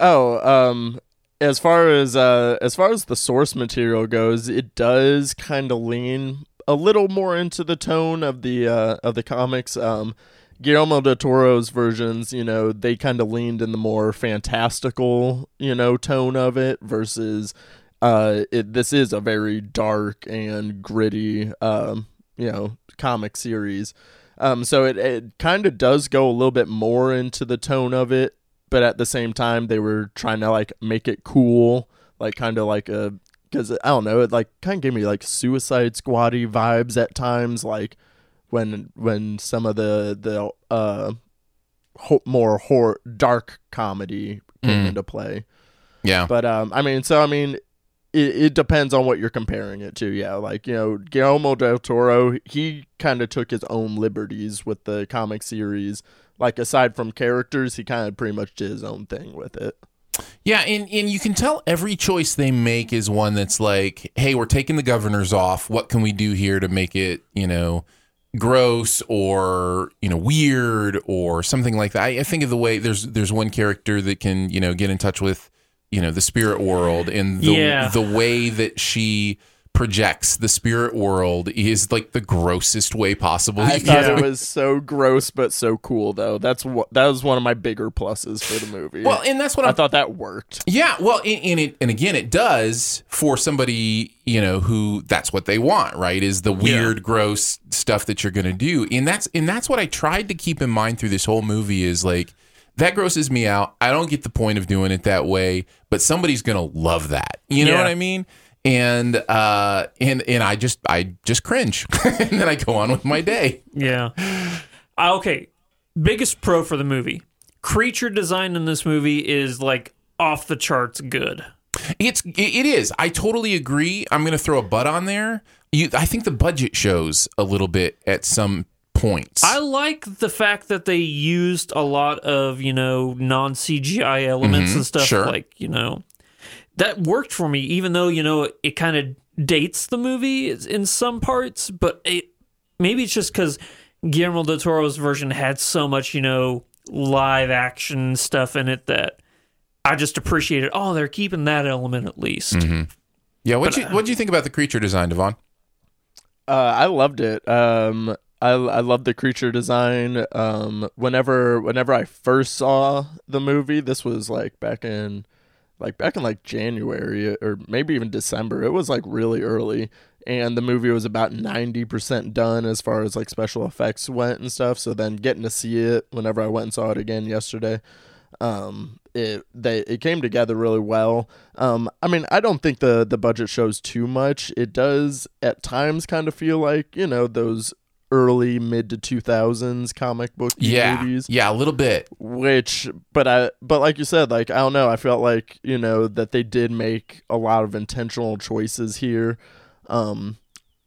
S5: Oh, um, as far as uh, as far as the source material goes, it does kind of lean a little more into the tone of the uh, of the comics. Um, Guillermo del Toro's versions, you know, they kind of leaned in the more fantastical, you know, tone of it versus uh, it. This is a very dark and gritty, um, you know, comic series. Um, so it, it kind of does go a little bit more into the tone of it, but at the same time they were trying to like make it cool, like kind of like a because I don't know, it like kind of gave me like Suicide Squatty vibes at times, like when when some of the the uh ho- more horror dark comedy came
S4: Mm.
S5: into play.
S4: Yeah.
S5: But um, I mean, so I mean, it, it depends on what you're comparing it to. Yeah, like you know, Guillermo del Toro, he kind of took his own liberties with the comic series. Like aside from characters, he kind of pretty much did his own thing with it.
S4: Yeah, and, and you can tell every choice they make is one that's like, hey, we're taking the governors off. What can we do here to make it, you know, gross or you know weird or something like that? I, I think of the way there's there's one character that can you know get in touch with you know the spirit world and the
S3: Yeah.
S4: the way that she projects the spirit world is like the grossest way possible.
S5: I thought
S4: can
S5: it was so gross but so cool though. That's what that was one of my bigger pluses for the movie.
S4: Well, and that's what
S5: I
S4: I'm
S5: thought that worked.
S4: Yeah, well, and, and it and again, it does for somebody you know who that's what they want, right? Is the weird, gross stuff that you're going to do, and that's and that's what I tried to keep in mind through this whole movie is like that grosses me out. I don't get the point of doing it that way, but somebody's going to love that. You know
S3: Yeah.
S4: what I mean? And uh, and and I just I just cringe, and then I go on with my day.
S3: Yeah. Uh, okay. Biggest pro for the movie. Creature design in this movie is like off the charts good.
S4: It's it is. I totally agree. I'm going to throw a butt on there. You, I think the budget shows a little bit at some points.
S3: I like the fact that they used a lot of, you know, non CGI elements and stuff.
S4: sure.
S3: Like, you know, that worked for me, even though, you know, it kind of dates the movie in some parts, but it maybe it's just because Guillermo del Toro's version had so much, you know, live action stuff in it that I just appreciated. Oh, they're keeping that element at least.
S4: Mm-hmm. Yeah, what you what do you think about the creature design, Devon?
S5: Uh, I loved it. Um, I I love the creature design. Um, whenever whenever I first saw the movie, this was like back in like back in like January or maybe even December. It was like really early, and the movie was about ninety percent done as far as like special effects went and stuff. So then getting to see it whenever I went and saw it again yesterday, um, it they it came together really well. Um, I mean, I don't think the the budget shows too much. It does at times kind of feel like you know those early mid to 2000s comic book
S4: Yeah,
S5: movies.
S4: Yeah, a little bit.
S5: which but i but like you said like i don't know. I felt like you know that they did make a lot of intentional choices here um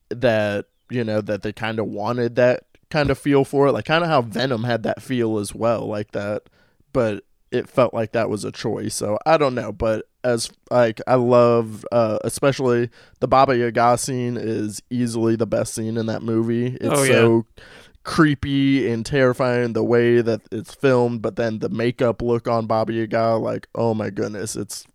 S5: that you know that they kind of wanted that kind of feel for it. Like kind of how venom had that feel as well like that. But it felt like that was a choice. So i don't know but as like i love uh especially the baba yaga scene is easily the best scene in that movie. It's
S3: Oh, yeah.
S5: so creepy and terrifying the way that it's filmed but then the makeup look on baba yaga like oh my goodness it's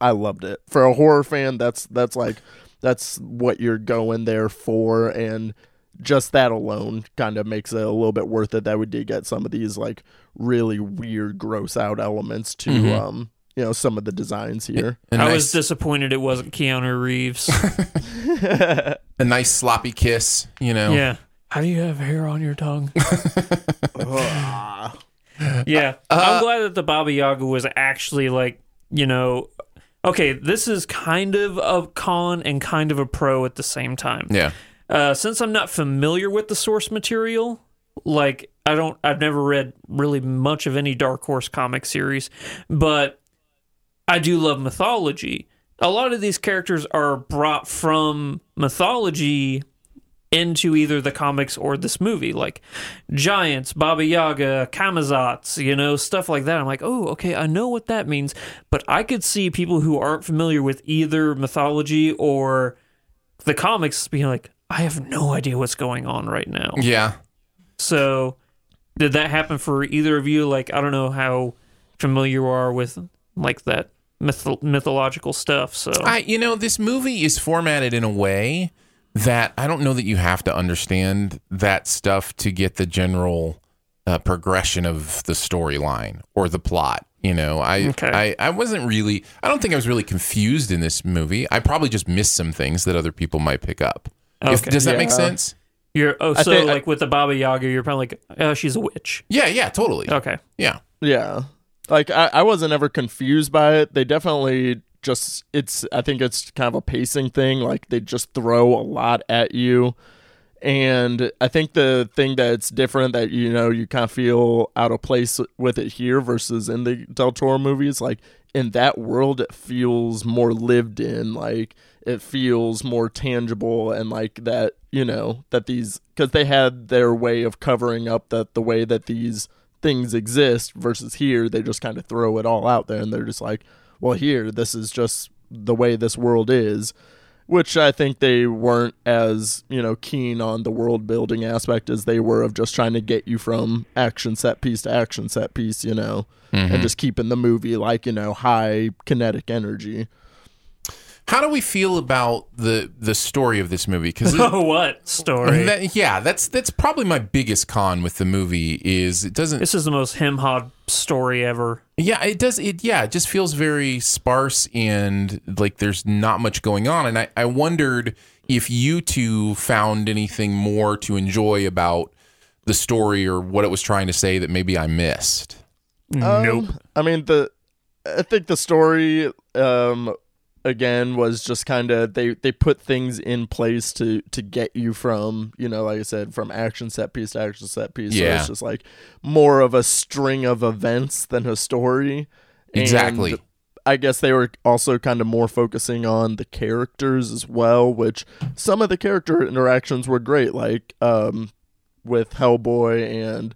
S5: i loved it. For a horror fan that's that's like that's what you're going there for and just that alone kind of makes it a little bit worth it that we did get some of these like really weird gross out elements to
S4: Mhm.
S5: um you know some of the designs here
S4: A
S3: I
S4: nice,
S3: was disappointed it wasn't Keanu Reeves.
S4: a nice sloppy kiss, you know.
S3: yeah. How do you have hair on your tongue? yeah. I'm glad that the Baba Yaga was actually like, you know, okay, this is kind of a con and kind of a pro at the same time.
S4: Yeah.
S3: Uh, since I'm not familiar with the source material, like I don't, I've never read really much of any Dark Horse comic series, but I do love mythology. A lot of these characters are brought from mythology into either the comics or this movie, like giants, Baba Yaga, Kamazats, you know, stuff like that. I'm like, oh, okay, I know what that means, but I could see people who aren't familiar with either mythology or the comics being like, I have no idea what's going on right now.
S4: Yeah.
S3: So, did that happen for either of you? Like, I don't know how familiar you are with like that myth- mythological stuff. So,
S4: I you know, this movie is formatted in a way that I don't know that you have to understand that stuff to get the general uh, progression of the storyline or the plot. You know, I,
S3: Okay.
S4: I I wasn't really I don't think I was really confused in this movie. I probably just missed some things that other people might pick up. If- does that make sense?
S3: you're oh,
S5: I
S3: so
S5: think-
S3: like with the Baba Yaga, you're probably like, oh, she's a witch.
S4: Yeah, yeah, totally.
S3: Okay.
S4: Yeah.
S5: Yeah. Like I, I wasn't ever confused by it. They definitely just it's I think it's kind of a pacing thing. Like they just throw a lot at you. And I think the thing that's different that you know you kind of feel out of place with it here versus in the Del Toro movies, like in that world it feels more lived in, like it feels more tangible and like that, you know, that these cuz they had their way of covering up that the way that these things exist versus here they just kind of throw it all out there and they're just like, well here this is just the way this world is which I think they weren't as you know keen on the world building aspect as they were of just trying to get you from action set piece to action set piece, you know, and mm-hmm. just keeping the movie like you know high kinetic energy.
S4: How do we feel about the the story of this movie? Because
S3: what story?
S4: that, yeah, that's that's probably my biggest con with the movie is it doesn't
S3: this is the most hem hod story ever.
S4: Yeah, it does. It yeah, it just feels very sparse and like there's not much going on. And I, I wondered if you two found anything more to enjoy about the story or what it was trying to say that maybe I missed.
S5: nope. I mean the I think the story um again was just kind of they they put things in place to to get you from you know like i said from action set piece to action set piece so
S4: Yeah.
S5: it's just like more of a string of events than a story And
S4: Exactly.
S5: i guess they were also kind of more focusing on the characters as well which some of the character interactions were great like um with hellboy and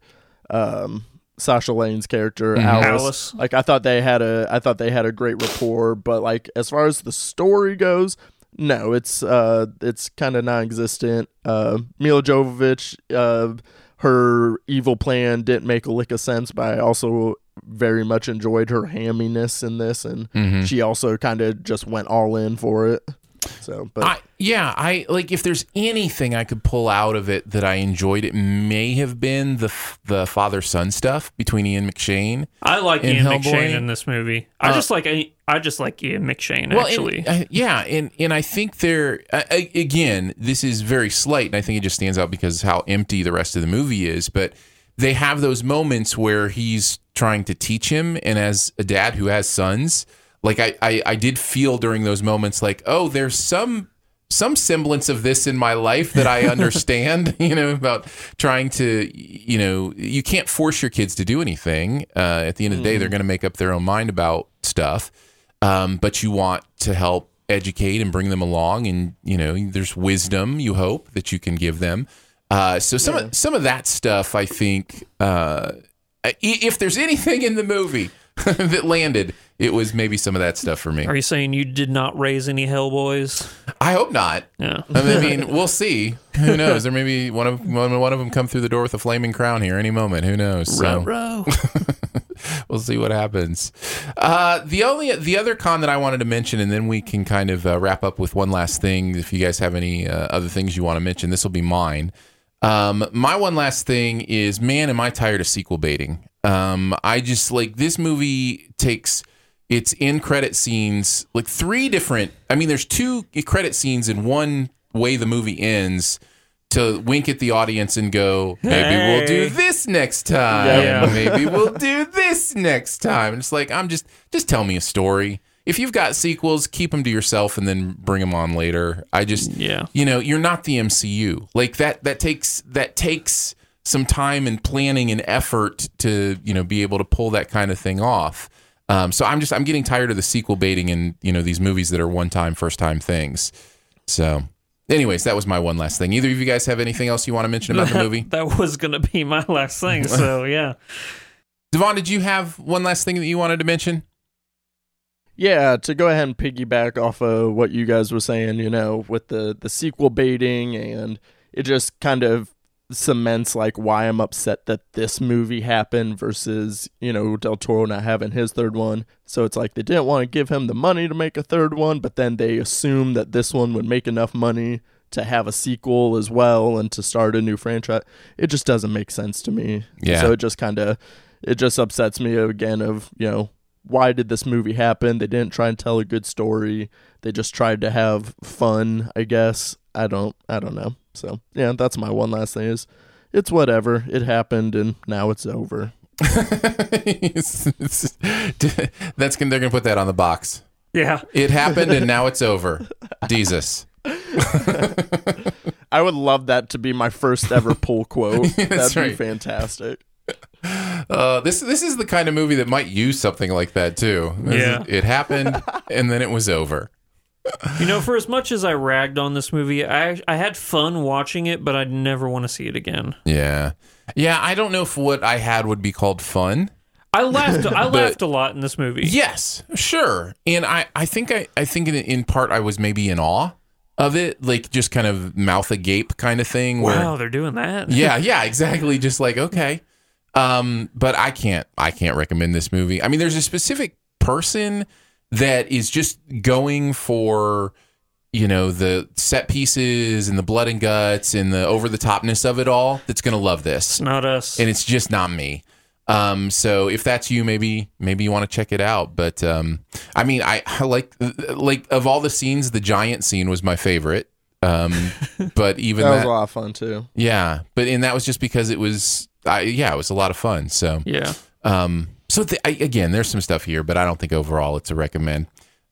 S5: um Sasha Lane's character
S4: Mhm.
S5: Alice.
S3: Alice.
S5: Like I thought they had a I thought they had a great rapport, but like as far as the story goes, no, it's uh it's kind of non-existent. Uh Milla Jovovich uh her evil plan didn't make a lick of sense, but I also very much enjoyed her hamminess in this, and
S4: Mhm.
S5: she also kind of just went all in for it. So, but
S4: I, yeah, I like if there's anything I could pull out of it that I enjoyed, it may have been the the father son stuff between Ian McShane.
S3: I like
S4: in
S3: Ian
S4: Hellboy.
S3: McShane in this movie. I
S4: Uh,
S3: just like I, I just like Ian McShane
S4: Well, and-
S3: actually.
S4: uh, yeah, and and I think there again, this is very slight, and I think it just stands out because how empty the rest of the movie is. But they have those moments where he's trying to teach him, and as a dad who has sons, like I I, I did feel during those moments like, oh, there's some some semblance of this in my life that I understand, you know, about trying to, you know, you can't force your kids to do anything. Uh, at the end of the day, they're going to make up their own mind about stuff. Um, but you want to help educate and bring them along. And, you know, there's wisdom you hope that you can give them. Uh, so some, of, some of that stuff, I think, uh, if there's anything in the movie that landed, it was maybe some of that stuff for me.
S3: Are you saying you did not raise any Hellboys?
S4: I hope not.
S3: Yeah.
S4: I mean, we'll see. Who knows? There may be one of one, one of them come through the door with a flaming crown here any moment. Who knows? So we'll see what happens. Uh, the only the other con that I wanted to mention, and then we can kind of uh, wrap up with one last thing. If you guys have any uh, other things you want to mention, this will be mine. Um, my one last thing is, man, am I tired of sequel baiting? Um, I just like this movie takes its in credit scenes like three different. I mean, there's two credit scenes in one way the movie ends to wink at the audience and go, maybe we'll do this next time.
S3: Yeah.
S4: Maybe we'll do this next time. And it's like, I'm just, just tell me a story. If you've got sequels, keep them to yourself and then bring them on later. I just,
S3: Yeah.
S4: you know, you're not the MCU. Like that, that takes, that takes some time and planning and effort to, you know, be able to pull that kind of thing off. Um, so I'm just, I'm getting tired of the sequel baiting and, you know, these movies that are one time, first time things. So, anyways, that was my one last thing. Either of you guys have anything else you want to mention about the movie?
S3: that was gonna be my last thing. So yeah.
S4: Devon, did you have one last thing that you wanted to mention?
S5: Yeah, to go ahead and piggyback off of what you guys were saying, you know, with the the sequel baiting and it just kind of cements like why I'm upset that this movie happened versus, you know, Del Toro not having his third one. So it's like they didn't want to give him the money to make a third one, but then they assumed that this one would make enough money to have a sequel as well and to start a new franchise. It just doesn't make sense to me.
S4: Yeah.
S5: So it just kind of it just upsets me again of, you know, why did this movie happen? They didn't try and tell a good story. They just tried to have fun, I guess. I don't I don't know. So, yeah, that's my one last thing is it's whatever. It happened and now it's over.
S4: It's- it's- that's gonna, they're gonna put that on the box.
S3: Yeah.
S4: It happened and now it's over. Jesus.
S5: I would love that to be my first ever pull quote.
S4: That's
S5: That'd be
S4: right.
S5: fantastic.
S4: Uh, this this is the kind of movie that might use something like that too. This is-
S3: Yeah.
S4: it happened and then it was over.
S3: You know, for as much as I ragged on this movie, I I had fun watching it, but I'd never want to see it again.
S4: Yeah, yeah. I don't know if what I had would be called fun.
S3: I laughed. I laughed a lot in this movie.
S4: Yes, sure. And I, I think I, I think in, in part I was maybe in awe of it, like just kind of mouth agape kind of thing. Where
S3: Wow, they're doing that.
S4: yeah, yeah, exactly. Just like okay, um, but I can't, I can't recommend this movie. I mean, there's a specific person that is just going for, you know, the set pieces and the blood and guts and the over the topness of it all. That's gonna love this
S3: It's not us.
S4: and it's just not me. Um, so if that's you, maybe maybe you want to check it out. But um, I mean, I, I like like of all the scenes, the giant scene was my favorite. Um, but even
S5: That
S4: that,
S5: was a lot of fun too.
S4: yeah. But and that was just because it was, I, yeah, it was a lot of fun. So
S3: yeah.
S4: um, so th- I, again, there's some stuff here, but I don't think overall it's a recommend.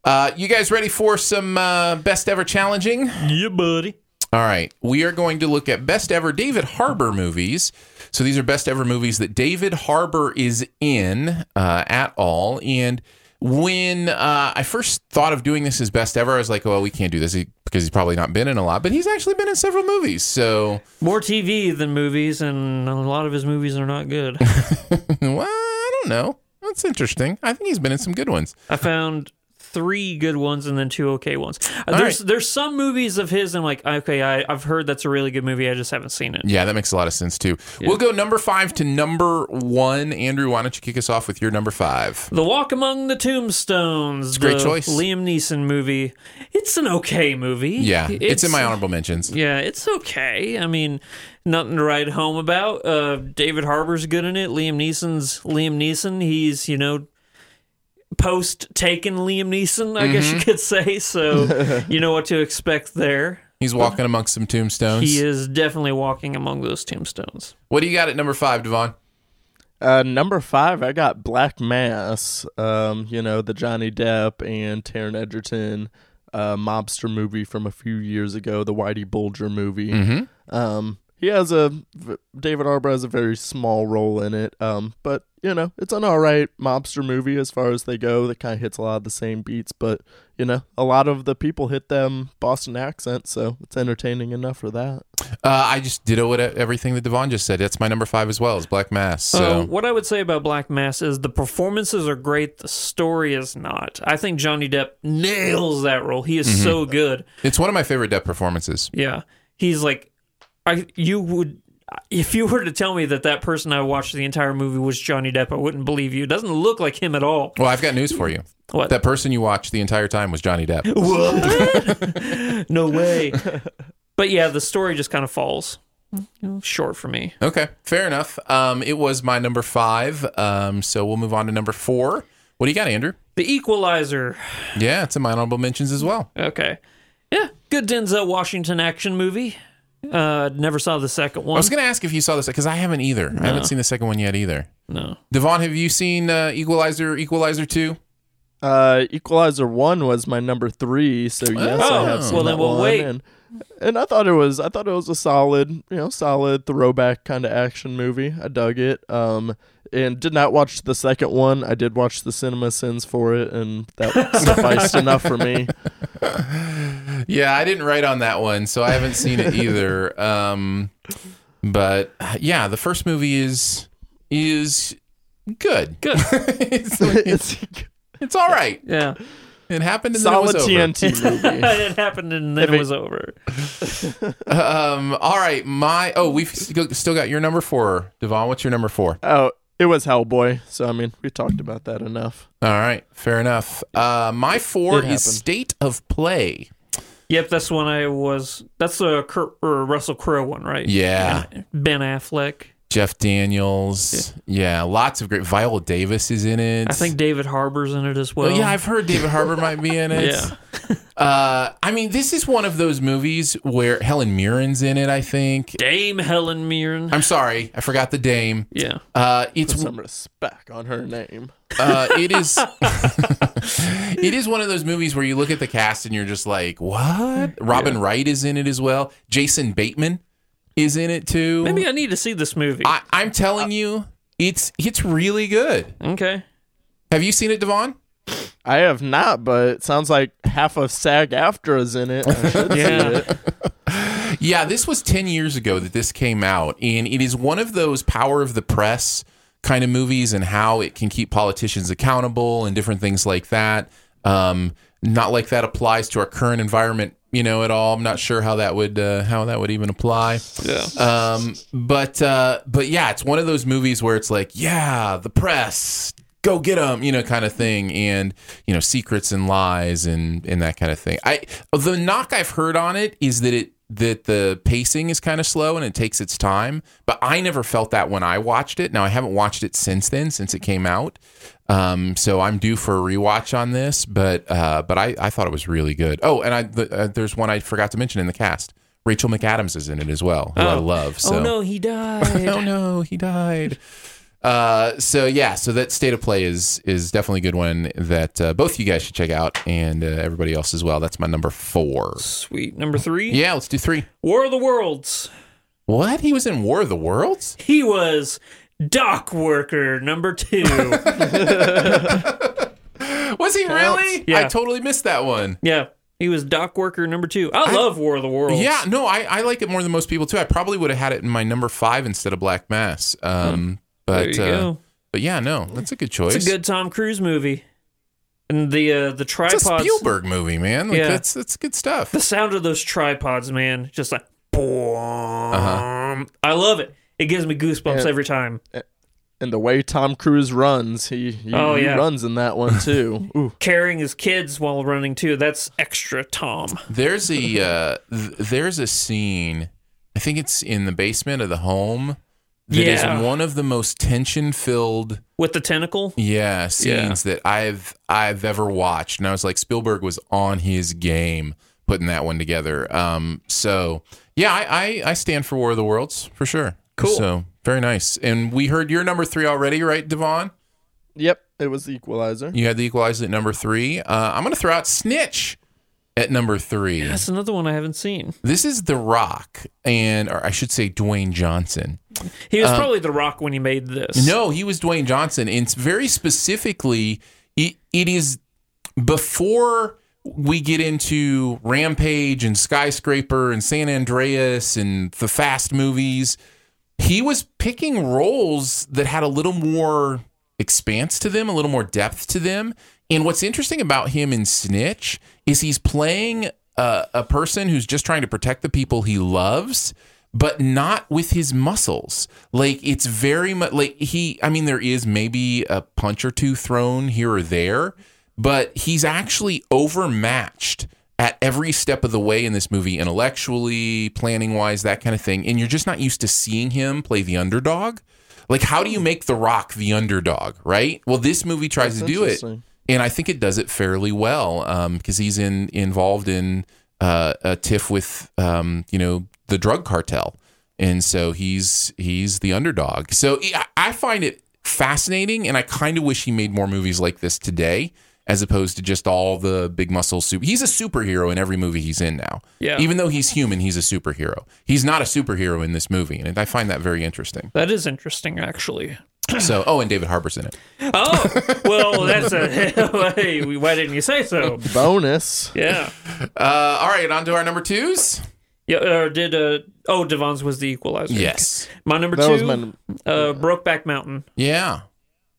S4: Uh, you guys ready for some uh, best ever challenging?
S3: Yeah, buddy.
S4: All right. We are going to look at best ever David Harbour movies. So these are best ever movies that David Harbour is in uh, at all. And when uh, I first thought of doing this as best ever, I was like, well, we can't do this because he's probably not been in a lot, but he's actually been in several movies. So,
S3: More TV than movies, and a lot of his movies are not good.
S4: well, know. That's interesting. I think he's been in some good ones.
S3: I found three good ones and then two okay ones. Uh, there's there's some movies of his I'm like okay I, I've heard that's a really good movie I just haven't seen it.
S4: Yeah, that makes a lot of sense too. We'll go number five to number one. Andrew, why don't you kick us off with your number five?
S3: The Walk Among the Tombstones.
S4: It's a great choice.
S3: Liam Neeson movie. It's an okay movie.
S4: Yeah, it's, in my honorable mentions.
S3: Yeah, it's okay. I mean, nothing to write home about. Uh, David Harbour's good in it. Liam Neeson's Liam Neeson. He's you know post taken Liam Neeson, I guess you
S4: Mm-hmm.
S3: could say. So you know what to expect there.
S4: He's walking amongst some tombstones.
S3: He is definitely walking among those tombstones.
S4: What do you got at number five, Devon?
S5: Uh, number five, I got Black Mass. Um, you know the Johnny Depp and Taron Egerton uh, mobster movie from a few years ago, the Whitey Bulger movie.
S4: Mm-hmm.
S5: Um, he has a David Harbour has a very small role in it. Um, but you know it's an all right mobster movie as far as they go. That kind of hits a lot of the same beats, but you know a lot of the people hit them Boston accents, so it's entertaining enough for that.
S4: Uh, I just ditto what everything that Devon just said. That's my number five as well. Is Black Mass. So
S3: Uh, what I would say about Black Mass is the performances are great. The story is not. I think Johnny Depp nails that role. He is
S4: Mm-hmm.
S3: so good.
S4: it's one of my favorite Depp performances.
S3: Yeah, he's like, I you would if you were to tell me that that person I watched the entire movie was Johnny Depp, I wouldn't believe you. It doesn't look like him at all.
S4: Well, I've got news for you.
S3: What?
S4: That person you watched the entire time was Johnny Depp.
S3: what? no way. But yeah, the story just kind of falls short for me.
S4: Okay, fair enough. Um, it was my number five. Um, so we'll move on to number four. What do you got, Andrew?
S3: The Equalizer.
S4: Yeah, it's in my honorable mentions as well.
S3: Okay. Yeah, good Denzel Washington action movie. Uh, never saw the second one.
S4: I was going to ask if you saw this because I haven't either. I haven't seen the second one yet either.
S3: no.
S4: Devon, have you seen uh, Equalizer? Equalizer two?
S5: Uh, Equalizer one was my number three, so yes,
S4: Oh.
S5: I have seen
S3: Well, then we'll
S5: one,
S3: wait.
S5: And, and I thought it was, I thought it was a solid, you know, solid throwback kind of action movie. I dug it. Um, and did not watch the second one. I did watch the CinemaSins for it, and that sufficed enough for me.
S4: Yeah, I didn't write on that one, so I haven't seen it either. Um, but yeah, the first movie is is good.
S3: Good.
S4: it's,
S5: it's
S4: it's all right.
S3: Yeah.
S4: It happened and
S5: solid
S4: then it was
S5: TNT movie.
S3: it happened and then it
S5: it-
S3: was over.
S4: over. Um, all right, my oh, we've still still got your number four, Devon. What's your number four?
S5: Oh, it was Hellboy. So I mean, we talked about that enough.
S4: All right, fair enough. Uh, my four
S5: It
S4: is
S5: happened.
S4: State of Play.
S3: Yep, that's when I was. That's the Kurt, or Russell Crowe one, right?
S4: Yeah.
S3: Ben Affleck.
S4: Jeff Daniels. Yeah. lots of great. Viola Davis is in it.
S3: I think David Harbour's in it as well.
S4: Well, yeah, I've heard David Harbour might be in it.
S3: Yeah.
S4: Uh, I mean, this is one of those movies where Helen Mirren's in it. I think.
S3: Dame Helen Mirren.
S4: I'm sorry, I forgot the dame.
S3: yeah.
S4: Uh, it's
S5: Put some respect on her name.
S4: uh, it is it is one of those movies where you look at the cast and you're just like, what? Robin Wright is in it as well. Jason Bateman is in it too.
S3: Maybe I need to see this movie.
S4: I, I'm telling you, it's it's really good.
S3: okay.
S4: Have you seen it, Devon?
S5: I have not, but it sounds like half of SAG AFTRA is in it. I
S3: Yeah.
S5: see it.
S4: Yeah, this was 10 years ago that this came out, and it is one of those power of the press kind of movies and how it can keep politicians accountable and different things like that. Um, not like that applies to our current environment, you know, at all. I'm not sure how that would uh, how that would even apply.
S3: Yeah.
S4: Um, but uh, but yeah, it's one of those movies where it's like, yeah, the press, go get them, you know, kind of thing, and you know, secrets and lies and and that kind of thing. I the knock I've heard on it is that it that the pacing is kind of slow and it takes its time. But I never felt that when I watched it. Now I haven't watched it since then, since it came out. Um, so I'm due for a rewatch on this, but uh, but I, I thought it was really good. Oh, and I the, uh, there's one I forgot to mention in the cast. Rachel McAdams is in it as well, who I
S3: Oh.
S4: love. So.
S3: Oh no, he died.
S4: oh no, he died. Uh, so yeah, so that state of play is is definitely a good one that uh, both you guys should check out, and uh, everybody else as well. That's my number four.
S3: Sweet. Number three.
S4: Yeah, let's do three.
S3: War of the Worlds.
S4: What? He was in War of the Worlds?
S3: He was dock worker number two.
S4: Was he really?
S3: Yeah.
S4: I totally missed that one.
S3: yeah. He was dock worker number two. I, love War of the Worlds.
S4: Yeah, no, I, I like it more than most people too. I probably would have had it in my number five instead of Black Mass. Um, but
S3: There you
S4: uh,
S3: go.
S4: but yeah, no, that's a good choice.
S3: It's a good Tom Cruise movie. And the uh, the
S4: It's a Spielberg movie, man. Like
S3: Yeah.
S4: that's that's good stuff.
S3: The sound of those tripods, man, just like boom.
S4: Uh-huh.
S3: I love it. It gives me goosebumps
S5: Yeah.
S3: every time.
S5: And the way Tom Cruise runs, he he,
S3: Oh,
S5: he
S3: yeah.
S5: runs in that one too. Ooh.
S3: Carrying his kids while running too. That's extra Tom.
S4: There's a uh, th- there's a scene. I think it's in the basement of the home. That is
S3: Yeah.
S4: one of the most tension filled
S3: With the tentacle.
S4: yeah scenes that I've I've ever watched. And I was like, Spielberg was on his game putting that one together. Um, so yeah, I, I I stand for War of the Worlds for sure.
S3: Cool.
S4: So very nice. And we heard your number three already, right, Devon?
S5: Yep, it was the Equalizer.
S4: You had the Equalizer at number three. Uh, I'm going to throw out Snitch at number three.
S3: That's another one I haven't seen.
S4: This is The Rock, and or I should say Dwayne Johnson.
S3: He was um, probably the rock when he made this.
S4: No, he was Dwayne Johnson, and it's very specifically, it, it is before we get into Rampage and Skyscraper and San Andreas and the Fast movies. He was picking roles that had a little more expanse to them, a little more depth to them. And what's interesting about him in Snitch is he's playing a, a person who's just trying to protect the people he loves, but not with his muscles. Like it's very much like he, I mean, there is maybe a punch or two thrown here or there, but he's actually overmatched at every step of the way in this movie, intellectually, planning wise, that kind of thing. And you're just not used to seeing him play the underdog. Like, how do you make The Rock the underdog, right? Well, this movie tries
S5: That's
S4: to do it. And I think it does it fairly well because he's in involved in uh, a tiff with um, you know the drug cartel, and so he's he's the underdog. So I- I find it fascinating, and I kind of wish he made more movies like this today. As opposed to just all the big muscle super. He's a superhero in every movie he's in now.
S3: Yeah.
S4: Even though he's human, he's a superhero. He's not a superhero in this movie, and I find that very interesting.
S3: That is interesting, actually.
S4: So, oh, and David Harbour's in it.
S3: Oh, well, that's a. hey, why didn't you say so?
S5: Bonus.
S3: Yeah.
S4: Uh, all right, on to our number twos.
S3: Yeah, or did uh oh Devon's was the equalizer.
S4: Yes.
S3: My number
S5: That
S3: two,
S5: was my
S3: uh, Brokeback Mountain.
S4: Yeah.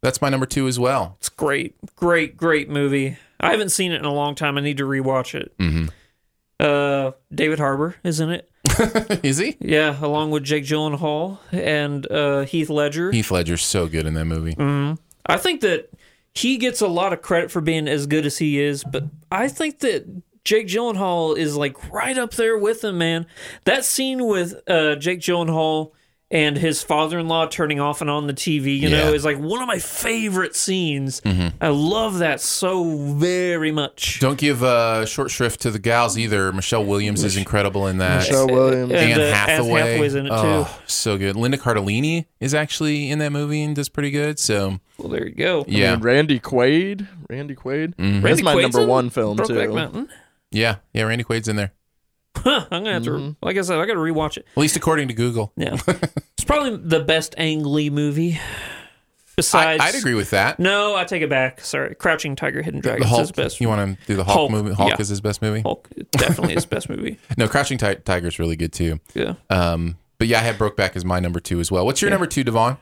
S4: That's my number two as well.
S3: It's great, great, great movie. I haven't seen it in a long time. I need to rewatch it.
S4: Mm-hmm.
S3: Uh, David Harbour is in it.
S4: Is he?
S3: Yeah, along with Jake Gyllenhaal and uh, Heath Ledger.
S4: Heath Ledger's so good in that movie.
S3: I think that he gets a lot of credit for being as good as he is, but I think that Jake Gyllenhaal is like right up there with him, man. That scene with uh, Jake Gyllenhaal and his father-in-law turning off and on the TV, you know, is like one of my favorite scenes. I love that so very much.
S4: Don't give uh, short shrift to the gals either. Michelle Williams is incredible in that.
S5: Michelle Williams.
S3: And,
S4: Anne
S3: uh, Anne
S4: Hathaway.
S3: Hathaway's in it,
S4: Oh, so good. Linda Cardellini is actually in that movie and does pretty good. So,
S3: Well, there you go.
S4: yeah.
S5: And Randy Quaid. Randy Quaid.
S4: Mhm.
S5: That's my
S3: Quaid's
S5: number one film
S3: Brokeback
S5: too.
S3: Mountain.
S4: Yeah. Yeah. Randy Quaid's in there.
S3: Huh, I'm gonna have to. Like I said, I got to rewatch it.
S4: At least according to Google.
S3: Yeah, it's probably the best Ang Lee movie.
S4: I,
S3: Besides,
S4: I'd agree with that.
S3: No, I take it back. Sorry, Crouching Tiger, Hidden Dragon
S4: The
S3: is
S4: Hulk.
S3: his best.
S4: You want to do the Hulk,
S3: Hulk,
S4: movie? Hulk
S3: yeah.
S4: is his best movie.
S3: Hulk definitely his best movie.
S4: No, Crouching Ti- Tiger's really good too.
S3: Yeah,
S4: Um, but yeah, I had Brokeback as my number two as well. What's your number two, Devon?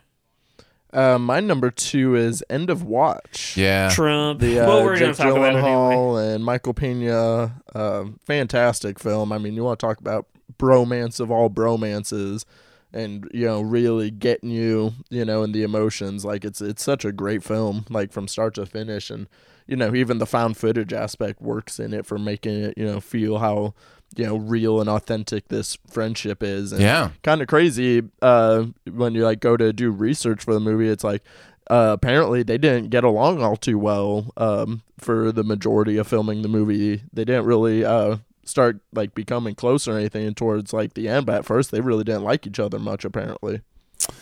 S5: Uh, my number two is End of Watch.
S4: Yeah.
S3: Trump.
S5: The uh,
S3: well, we're
S5: Jake
S3: gonna talk about it anyway.
S5: Gyllenhaal and Michael Pena, uh, fantastic film. I mean, you want to talk about bromance of all bromances, and you know, really getting you, you know, in the emotions. Like it's it's such a great film, like from start to finish, and you know, even the found footage aspect works in it for making it, you know, feel how you know real and authentic this friendship is. And
S4: Yeah.
S5: kind of crazy uh, when you like go to do research for the movie. It's like uh, apparently they didn't get along all too well um, for the majority of filming the movie. They didn't really uh, start like becoming close or anything towards like the end. But at first, they really didn't like each other much. Apparently,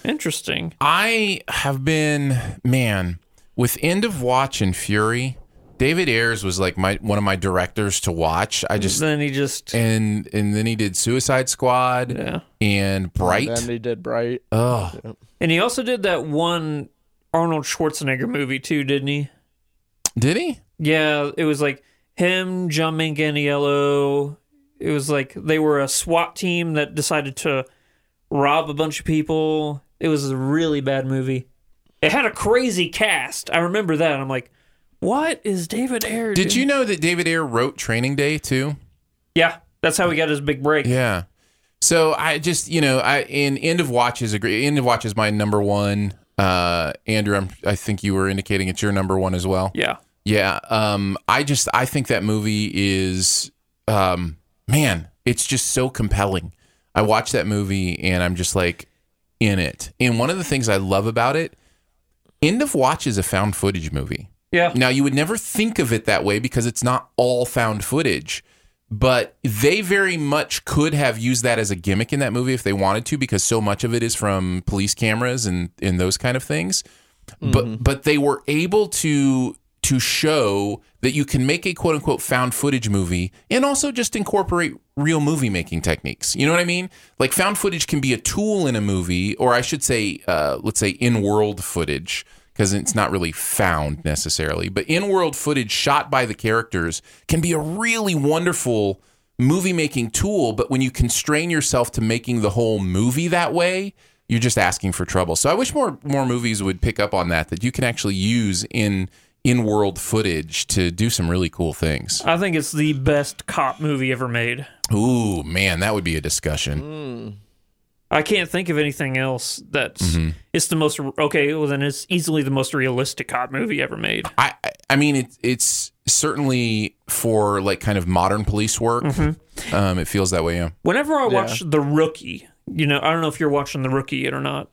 S3: Interesting.
S4: I have been man with End of Watch and Fury. David Ayers was like my one of my directors to watch. I just
S3: then he just
S4: and and then he did Suicide Squad
S3: yeah,
S4: and Bright.
S5: then they did Bright.
S4: Oh,
S3: and he also did that one Arnold Schwarzenegger movie too, didn't he?
S4: did he?
S3: Yeah, it was like him, John Manganiello. It was like they were a SWAT team that decided to rob a bunch of people. It was a really bad movie. It had a crazy cast. I remember that. I'm like, what is David Ayer?
S4: Did
S3: doing?
S4: you know that David Ayer wrote Training Day too?
S3: Yeah, that's how he got his big break.
S4: Yeah. So I just you know I in End of Watch is a great End of Watch is my number one. Uh, Andrew, I'm, I think you were indicating it's your number one as well.
S3: Yeah.
S4: Yeah. Um, I just I think that movie is um, man, it's just so compelling. I watch that movie and I'm just like in it. And one of the things I love about it, End of Watch is a found footage movie.
S3: Yeah.
S4: Now you would never think of it that way because it's not all found footage. But they very much could have used that as a gimmick in that movie if they wanted to, because so much of it is from police cameras and, and those kind of things. But but they were able to to show that you can make a quote unquote found footage movie and also just incorporate real movie making techniques. You know what I mean? Like found footage can be a tool in a movie, or I should say, uh, let's say in world footage, because it's not really found necessarily, but in world footage shot by the characters can be a really wonderful movie making tool. But when you constrain yourself to making the whole movie that way, you're just asking for trouble. So I wish more more movies would pick up on that that you can actually use in in world footage to do some really cool things.
S3: I think it's the best cop movie ever made.
S4: Ooh, man, that would be a discussion. Hmm.
S3: I can't think of anything else that's
S4: Mm-hmm.
S3: it's the most okay. Well, then it's easily the most realistic cop movie ever made.
S4: I I- I mean it, it's certainly for like kind of modern police work. Um, it feels that way. Yeah.
S3: Whenever I watch The Rookie, you know, I don't know if you're watching The Rookie yet or not.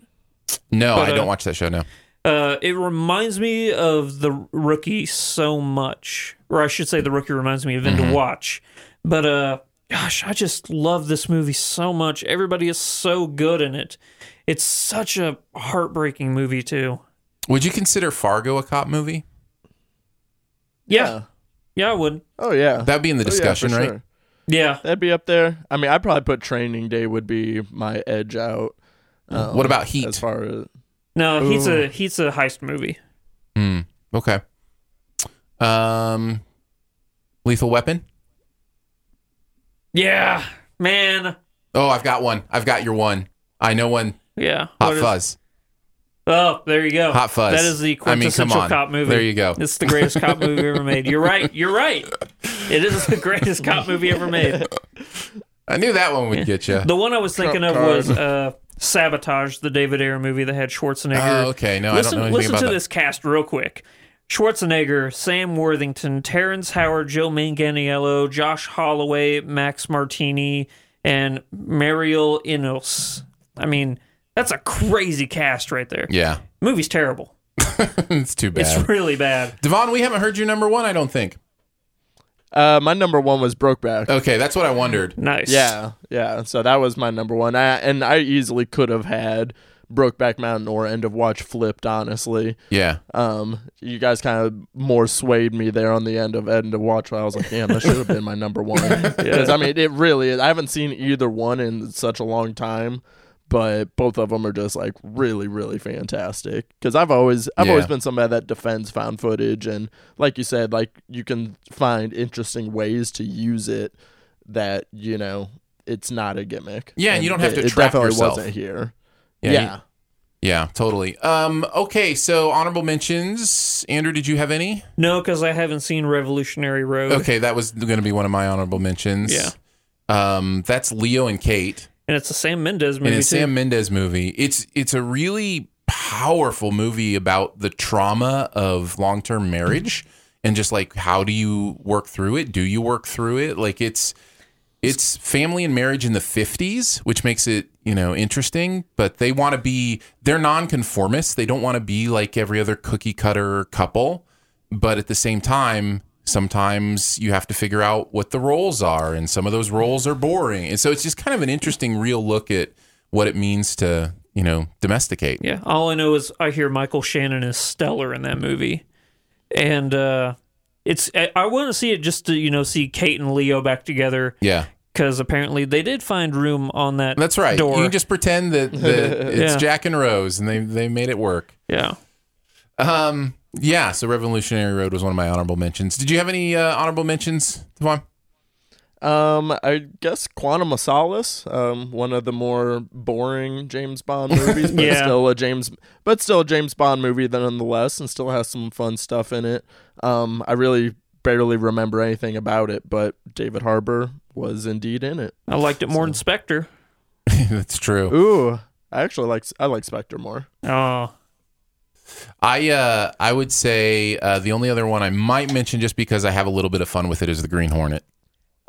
S4: No,
S3: But,
S4: I don't
S3: uh,
S4: watch that show. No.
S3: Uh, it reminds me of The Rookie so much, or I should say, The Rookie reminds me of End to Watch. But uh, gosh, I just love this movie so much. Everybody is so good in it. It's such a heartbreaking movie too.
S4: Would you consider Fargo a cop movie?
S3: Yeah, yeah, I would.
S5: Oh yeah.
S4: That'd be in the
S5: Oh, yeah,
S4: discussion, right?
S5: sure.
S3: Yeah,
S5: That'd be up there. I mean, I'd probably put Training Day would be my edge out. um,
S4: What about Heat?
S5: As far as
S3: no, he's a he's a heist movie.
S4: Hmm. Okay. Um, Lethal Weapon.
S3: Yeah, man.
S4: Oh, I've got one. I've got your one. I know one.
S3: Yeah.
S4: Hot
S3: What is-
S4: Fuzz.
S3: Oh, there you go.
S4: Hot Fuzz.
S3: That is the
S4: I mean,
S3: quintessential cop movie.
S4: There you go.
S3: It's the greatest cop movie ever made. You're right. You're right. It is the greatest cop movie ever made.
S4: I knew that one would get you.
S3: The one I was thinking
S5: Trump
S3: of was uh, Sabotage, the David Ayer movie that had Schwarzenegger.
S4: Oh, okay. No,
S3: listen,
S4: I don't know anything
S3: listen
S4: about
S3: to
S4: that.
S3: this cast real quick. Schwarzenegger, Sam Worthington, Terrence Howard, Joe Manganiello, Josh Holloway, Max Martini, and Mireille Enos. I mean, that's a crazy cast right there.
S4: Yeah,
S3: Movie's terrible.
S4: it's too bad.
S3: It's really bad.
S4: Devon, we haven't heard your number one. I don't think.
S5: uh, my number one was Brokeback.
S4: Okay, that's what I wondered.
S3: Nice.
S5: Yeah, yeah. So that was my number one. I, and I easily could have had Brokeback Mountain or End of Watch flipped. Honestly,
S4: Yeah,
S5: um, you guys kind of more swayed me there on the end of End of Watch. Where I was like, damn, that should have been my number one. Because I mean, it really is. I haven't seen either one in such a long time. But both of them are just like really, really fantastic. Because I've always, I've always been somebody that defends found footage, and like you said, like you can find interesting ways to use it that you know it's not a gimmick.
S4: Yeah, and you don't have
S5: it,
S4: to
S5: it
S4: trap
S5: definitely
S4: yourself.
S5: wasn't here.
S4: Yeah,
S5: Yeah.
S4: you- yeah, totally. Um, okay, so honorable mentions. Andrew, did you have any?
S3: No, because I haven't seen Revolutionary Road.
S4: Okay, that was going to be one of my honorable mentions.
S3: Yeah.
S4: Um, that's Leo and Kate.
S3: And it's a Sam Mendes movie
S4: and it's
S3: too.
S4: Sam Mendes movie. It's it's a really powerful movie about the trauma of long term marriage and just like how do you work through it? Do you work through it? Like it's it's family and marriage in the 50s, which makes it, you know, interesting, but they want to be they're nonconformists. They don't want to be like every other cookie cutter couple, but at the same time sometimes you have to figure out what the roles are and some of those roles are boring. And so it's just kind of an interesting real look at what it means to, you know, domesticate.
S3: Yeah, all I know is I hear Michael Shannon is stellar in that movie, and uh, it's I, want to see it just to you know see Kate and Leo back together
S4: Yeah.
S3: Because apparently they did find room on that.
S4: That's right.
S3: Door.
S4: You can just pretend that, that it's
S3: Yeah.
S4: Jack and Rose and they they made it work.
S3: yeah.
S4: Um yeah, so Revolutionary Road was one of my honorable mentions. Did you have any uh, honorable mentions, Devon?
S5: Um, I guess Quantum of Solace, um, one of the more boring James Bond movies, but
S3: Yeah.
S5: still a James, but still a James Bond movie nonetheless, and still has some fun stuff in it. Um, I really barely remember anything about it, but David Harbour was indeed in it.
S3: I liked it more than Spectre.
S4: That's true.
S5: Ooh, I actually like I like Spectre more.
S3: Oh,
S4: I uh, I would say uh, the only other one I might mention just because I have a little bit of fun with it is the Green Hornet.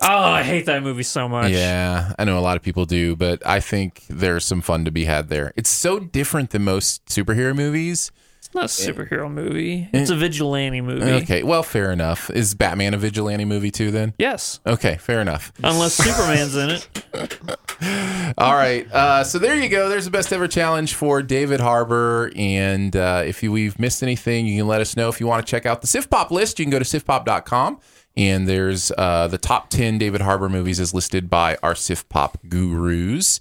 S3: oh, I hate that movie so much.
S4: Yeah, I know a lot of people do, but I think there's some fun to be had there. It's so different than most superhero movies.
S3: It's not a superhero movie. It's a vigilante movie.
S4: Eh. Okay, well, fair enough. Is Batman a vigilante movie too? Then
S3: Yes,
S4: okay, fair enough.
S3: unless Superman's in it.
S4: All right, uh, so there you go. There's the best ever challenge for David Harbour, and uh, if you, we've missed anything, you can let us know. If you want to check out the Sift Pop list, you can go to siftpop.com. And there's uh, the top 10 David Harbour movies is listed by our Sift Pop gurus.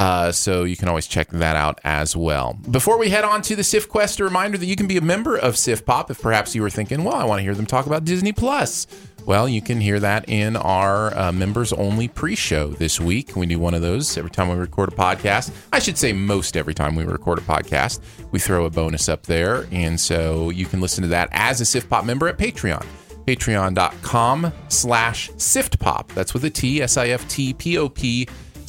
S4: Uh, so you can always check that out as well. Before we head on to the Sift Quest, a reminder that you can be a member of Sift Pop if perhaps you were thinking, well, I want to hear them talk about Disney Plus. Well, you can hear that in our uh, members only pre show this week. We do one of those every time we record a podcast. I should say most every time we record a podcast. We throw a bonus up there. And so you can listen to that as a Sift Pop member at Patreon patreon.com slash siftpop that's with a t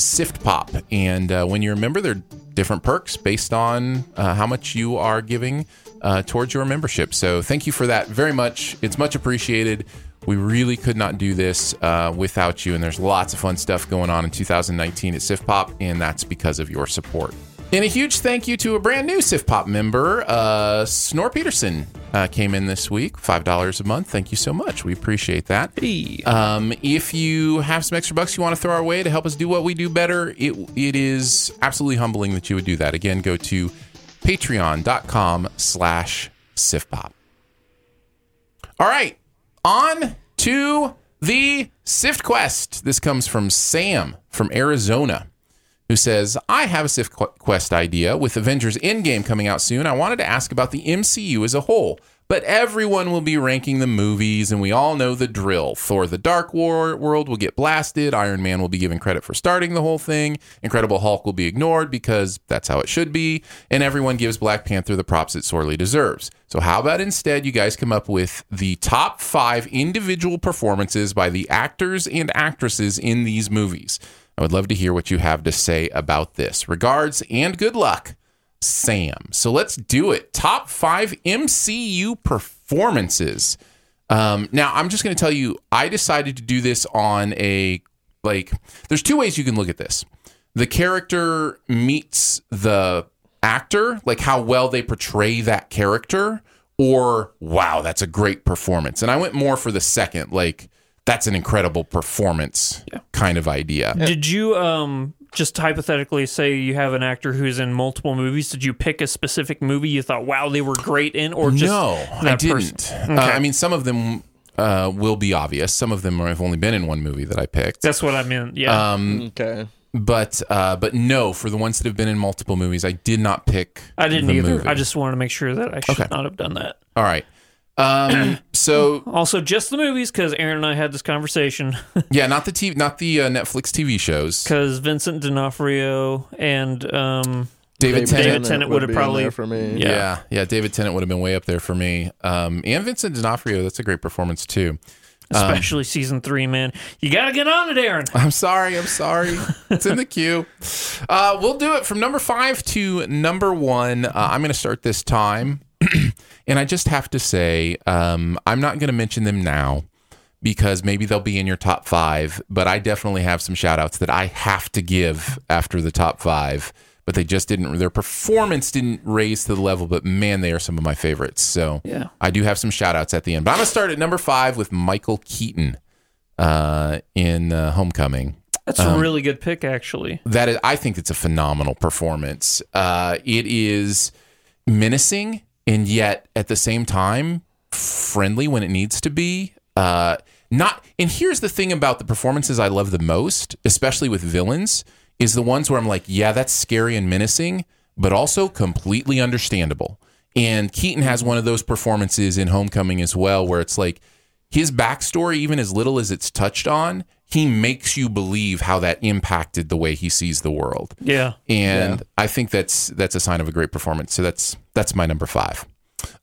S4: s-i-f-t-p-o-p siftpop and uh, when you're a member there are different perks based on uh, how much you are giving uh, towards your membership. So thank you for that very much. It's much appreciated. We really could not do this uh, without you. And there's lots of fun stuff going on in 2019 at siftpop and that's because of your support and a huge thank you to a brand new Sift Pop member, uh, Snor Peterson, uh, came in this week, five dollars a month. Thank you so much. We appreciate that. Um, if you have some extra bucks you want to throw our way to help us do what we do better, it it is absolutely humbling that you would do that. Again, go to patreon.com/slash siftpop. All right, on to the Sift Quest. This comes from Sam from Arizona who says, I have a Sift Quest idea. With Avengers Endgame coming out soon, I wanted to ask about the MCU as a whole. But everyone will be ranking the movies, and we all know the drill. Thor the Dark War World will get blasted. Iron Man will be given credit for starting the whole thing. Incredible Hulk will be ignored because that's how it should be. And everyone gives Black Panther the props it sorely deserves. So, how about instead you guys come up with the top five individual performances by the actors and actresses in these movies? I would love to hear what you have to say about this. Regards and good luck, Sam. So let's do it. Top five MCU performances. Um, now, I'm just going to tell you, I decided to do this on a like. There's two ways you can look at this. The character meets the actor, like how well they portray that character, or wow, that's a great performance. And I went more for the second, like that's an incredible performance kind of idea.
S3: Did you um just hypothetically say you have an actor who's in multiple movies? Did you pick a specific movie you thought, wow, they were great in, or just
S4: no, I didn't.
S3: person?
S4: Uh, I mean, some of them uh, will be obvious. Some of them I've only been in one movie that I picked.
S3: That's what I meant. Yeah.
S4: Um,
S5: Okay.
S4: but uh, but no, for the ones that have been in multiple movies, I did not pick.
S3: I didn't
S4: the
S3: either.
S4: movie.
S3: I just wanted to make sure that I should
S4: Okay.
S3: not have done that.
S4: all right. Um, so
S3: Also, just the movies because Aaron and I had this conversation
S4: yeah, not the TV, not the uh, Netflix TV shows.
S3: because Vincent D'Onofrio and um,
S4: David,
S3: David
S4: Tennant.
S3: Tennant would have
S5: be in
S3: probably-
S5: there for me.
S3: Yeah.
S4: Yeah. yeah, David Tennant would have been way up there for me. Um, and Vincent D'Onofrio, that's a great performance too. Um,
S3: especially season three, man. You got to get on it, Aaron.
S4: I'm sorry. I'm sorry. It's in the queue. Uh, we'll do it from number five to number one. Uh, I'm going to start this time. And I just have to say, um, I'm not going to mention them now because maybe they'll be in your top five, but I definitely have some shout outs that I have to give after the top five. But they just didn't, their performance didn't raise to the level, but man, they are some of my favorites. So
S3: Yeah.
S4: I do have some shout outs at the end. But I'm going to start at number five with Michael Keaton uh, in uh, Homecoming.
S3: That's
S4: Um,
S3: a really good pick, actually.
S4: That is, I think it's a phenomenal performance. Uh, it is menacing and yet at the same time friendly when it needs to be. Uh, not, and here's the thing about the performances I love the most, especially with villains, is the ones where I'm like, yeah, that's scary and menacing, but also completely understandable. And Keaton has one of those performances in Homecoming as well, where it's like his backstory, even as little as it's touched on, he makes you believe how that impacted the way he sees the world.
S3: Yeah.
S4: And I think that's that's a sign of a great performance. So that's that's my number five.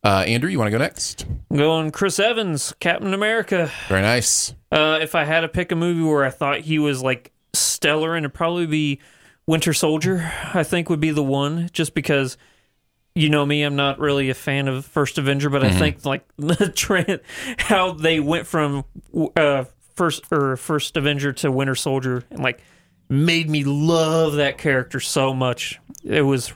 S4: Uh, Andrew, you want to go next?
S3: I'm going Chris Evans, Captain America.
S4: Very nice.
S3: Uh, if I had to pick a movie where I thought he was like stellar, and it'd probably be Winter Soldier. I think would be the one, just because you know me, I'm not really a fan of First Avenger, but I think like the trend, how they went from uh, first or First Avenger to Winter Soldier, and like made me love that character so much. It was,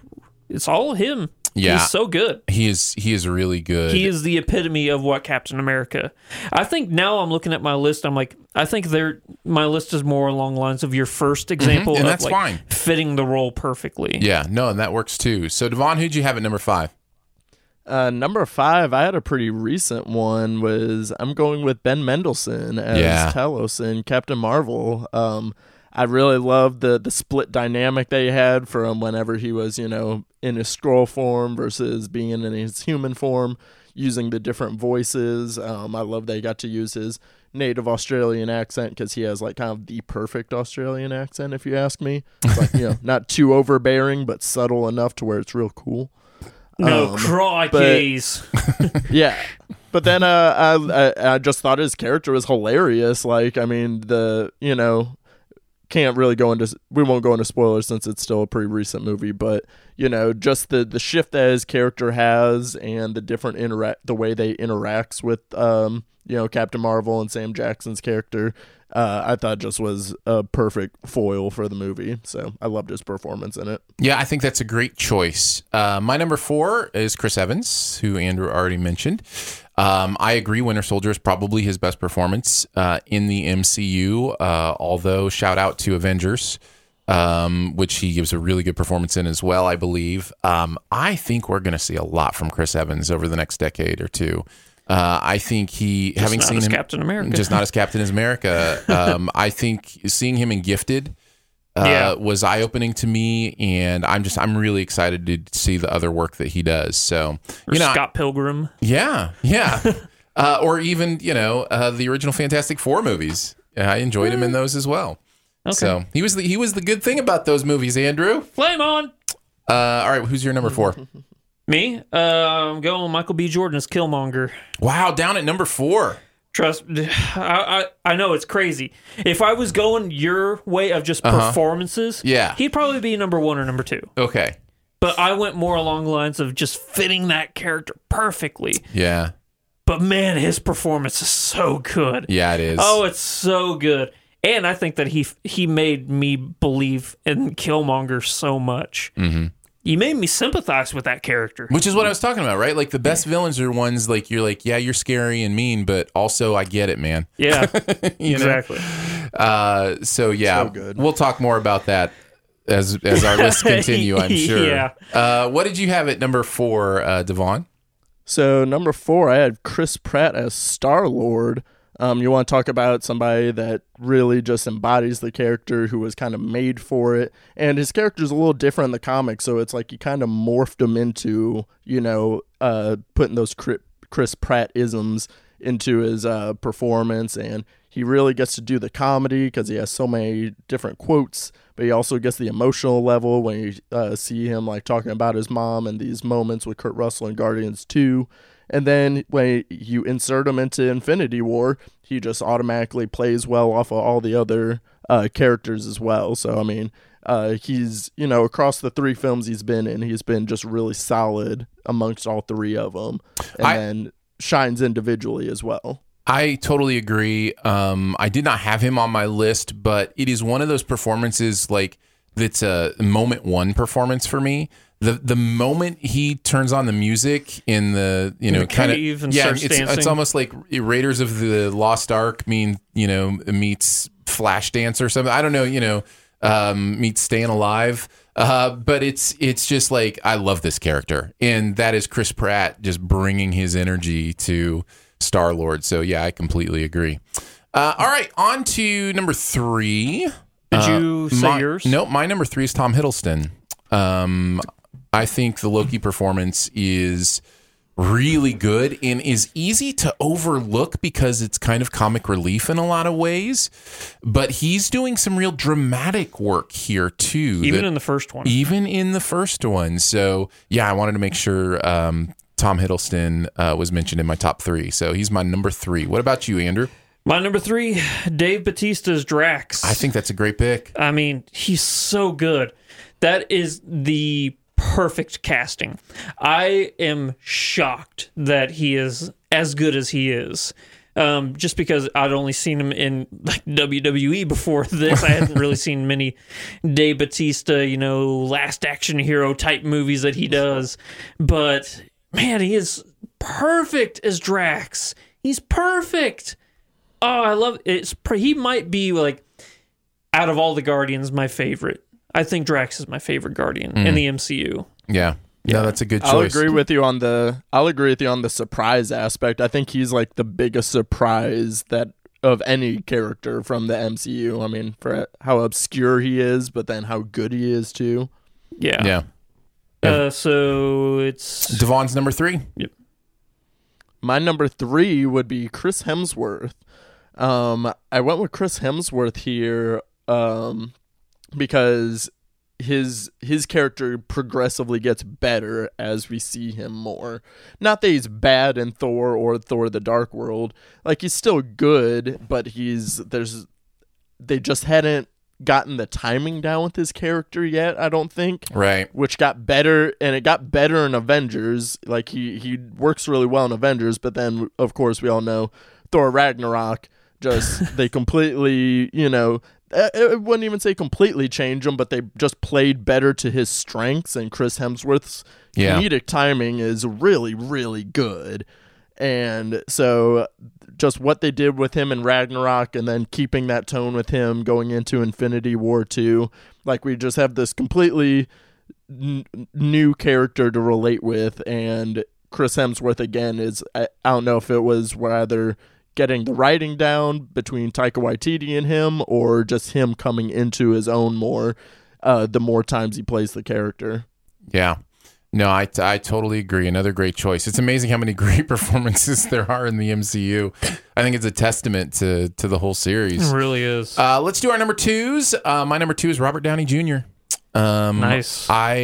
S3: it's all him.
S4: Yeah.
S3: He's so good.
S4: He is he is really good.
S3: He is the epitome of what Captain America. I think now I'm looking at my list. I'm like, I think there my list is more along the lines of your first example,
S4: Mm-hmm. and
S3: of
S4: that's
S3: like
S4: fine.
S3: fitting the role perfectly.
S4: yeah, no, and that works too. So Devaughn, who'd you have at number five?
S5: Uh, number five, I had a pretty recent one. Was I'm going with Ben Mendelsohn as
S4: Yeah.
S5: Talos in Captain Marvel. Um, I really loved the the split dynamic they had from whenever he was, you know, in his Skrull form versus being in his human form, using the different voices. Um, I love they got to use his native Australian accent because he has like kind of the perfect Australian accent, if you ask me. It's like you know, not too overbearing, but subtle enough to where it's real cool.
S3: No
S5: Um,
S3: crikeys.
S5: yeah but then uh I, I i just thought his character was hilarious like i mean the you know can't really go into we won't go into spoilers since it's still a pretty recent movie but you know just the the shift that his character has and the different interact the way they interacts with um you know captain marvel and sam jackson's character uh i thought just was a perfect foil for the movie so i loved his performance in it
S4: Yeah, I think that's a great choice. Uh, my number four is Chris Evans, who Andrew already mentioned. Um, I agree. Winter Soldier is probably his best performance uh, in the MCU. Uh, although, shout out to Avengers, um, which he gives a really good performance in as well. I believe. Um, I think we're going to see a lot from Chris Evans over the next decade or two. Uh, I think he, having
S3: not
S4: seen
S3: as
S4: him,
S3: Captain America.
S4: just not as Captain as America. Um, I think seeing him in Gifted uh,
S3: Yeah.
S4: was eye opening to me, and I'm just I'm really excited to see the other work that he does. So
S3: Or
S4: you know,
S3: Scott Pilgrim.
S4: yeah, yeah, uh, or even you know uh, the original Fantastic Four movies. I enjoyed him in those as well. So he was the he was the good thing about those movies, Andrew.
S3: Flame on.
S4: Uh, all right, who's your number four?
S3: Me? Uh, I'm going Michael B. Jordan as Killmonger.
S4: Wow, down at number four.
S3: Trust, I, I I know it's crazy. If I was going your way of just performances,
S4: Uh-huh. Yeah.
S3: he'd probably be number one or number two.
S4: Okay,
S3: But I went more along the lines of just fitting that character perfectly.
S4: yeah,
S3: But man, his performance is so good.
S4: yeah, it is.
S3: Oh, it's so good. And I think that he he made me believe in Killmonger so much. Mm-hmm. He made me sympathize with that character.
S4: Which is what I was talking about, right? Like the best villains are ones like you're like, yeah, you're scary and mean, but also I get it, man.
S3: Yeah, exactly.
S4: Uh, so yeah,
S5: So good.
S4: we'll talk more about that as as our lists continue. I'm sure.
S3: Yeah.
S4: Uh, what did you have at number four, uh, Devaughn?
S5: So number four, I had Chris Pratt as Star Lord. Um, you want to talk about somebody that really just embodies the character, who was kind of made for it, and his character's a little different in the comics, so it's like you kind of morphed him into, you know, uh, putting those Chri- Chris Pratt isms into his uh, performance, and he really gets to do the comedy because he has so many different quotes, but he also gets the emotional level when you uh, see him like talking about his mom and these moments with Kurt Russell in Guardians 2. And then when you insert him into Infinity War, he just automatically plays well off of all the other uh, characters as well. So, I mean, uh, he's, you know, across the three films he's been in, he's been just really solid amongst all three of them. And
S4: I-
S5: then shines individually as well.
S4: I totally agree. Um, I did not have him on my list, but it is one of those performances like that's a moment one performance for me. The the moment he turns on the music in the you know kind of yeah, it's it's almost like Raiders of the Lost Ark mean you know meets Flashdance or something. I don't know, you know, um, meets Staying Alive. Uh, but it's it's just like I love this character, and that is Chris Pratt just bringing his energy to Star Lord. So yeah, I completely agree. Uh, all right, on to number three.
S3: Did you say
S4: my,
S3: yours?
S4: No, my number three is Tom Hiddleston. Um, I think the Loki performance is really good and is easy to overlook because it's kind of comic relief in a lot of ways. But he's doing some real dramatic work here too.
S3: Even
S4: that-
S3: in the first one.
S4: even in the first one. So yeah, I wanted to make sure um, Tom Hiddleston uh, was mentioned in my top three. So he's my number three. What about you, Andrew?
S3: My number three, Dave Batista's Drax.
S4: I think that's a great pick.
S3: I mean, he's so good. That is the perfect casting. I am shocked that he is as good as he is. Um, just because I'd only seen him in like WWE before this, I hadn't really seen many Dave Batista, you know, last action hero type movies that he does. But man, he is perfect as Drax. He's perfect. Oh, I love it's. He might be like out of all the Guardians, my favorite. I think Drax is my favorite Guardian in the MCU.
S4: Yeah. Yeah, that's a good choice.
S5: I'll agree with you on the I'll agree with you on the surprise aspect. I think he's like the biggest surprise that of any character from the MCU. I mean, for how obscure he is, but then how good he is too.
S3: Yeah.
S4: Yeah.
S3: Uh, so it's
S4: Devaughn's number three. Yep.
S5: My number three would be Chris Hemsworth. Um, I went with Chris Hemsworth here um, because his his character progressively gets better as we see him more. Not that he's bad in Thor or Thor: The Dark World. Like he's still good, but he's there's they just hadn't gotten the timing down with his character yet. I don't think
S4: Right.
S5: which got better and it got better in Avengers. Like he he works really well in Avengers, but then of course we all know Thor Ragnarok just they completely, you know, Uh, I I wouldn't even say completely change him, but they just played better to his strengths and Chris Hemsworth's
S4: Yeah.
S5: comedic timing is really really good. And so just what they did with him in Ragnarok and then keeping that tone with him going into Infinity War 2, like we just have this completely n- new character to relate with and Chris Hemsworth again is I, I don't know if it was rather getting the writing down between Taika Waititi and him or just him coming into his own more uh, the more times he plays the character.
S4: Yeah. No, I, I totally agree. Another great choice. It's amazing how many great performances there are in the MCU. I think it's a testament to to the whole series.
S3: it really is.
S4: Uh, let's do our number twos. Uh, my number two is Robert Downey Jr. Um,
S3: Nice.
S4: I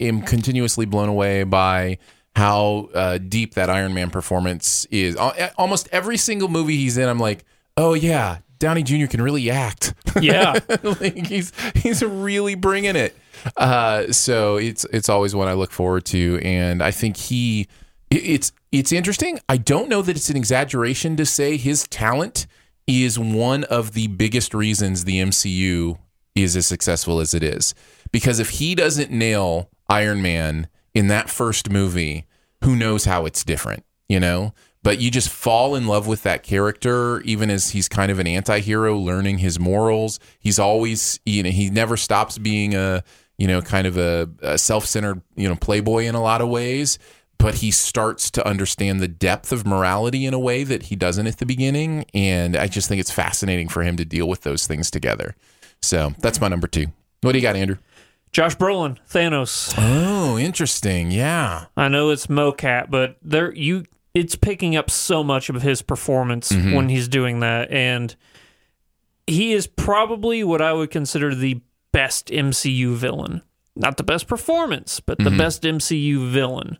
S4: am continuously blown away by how uh, deep that Iron Man performance is. Almost every single movie he's in, I'm like, oh yeah, Downey Jr. can really act.
S3: yeah.
S4: like he's he's really bringing it. Uh, so it's it's always one I look forward to, and I think he it's it's interesting. I don't know that it's an exaggeration to say his talent is one of the biggest reasons the MCU is as successful as it is. Because if he doesn't nail Iron Man in that first movie, who knows how it's different, you know? But you just fall in love with that character, even as he's kind of an anti hero, learning his morals. He's always, you know, he never stops being a, you know, kind of a, a self centered, you know, playboy in a lot of ways. But he starts to understand the depth of morality in a way that he doesn't at the beginning. And I just think it's fascinating for him to deal with those things together. So that's my number two. What do you got, Andrew?
S3: Josh Brolin, Thanos.
S4: Oh, interesting. Yeah.
S3: I know it's mocap, but there you it's picking up so much of his performance mm-hmm. when he's doing that and he is probably what I would consider the best MCU villain. Not the best performance, but the mm-hmm. best MCU villain.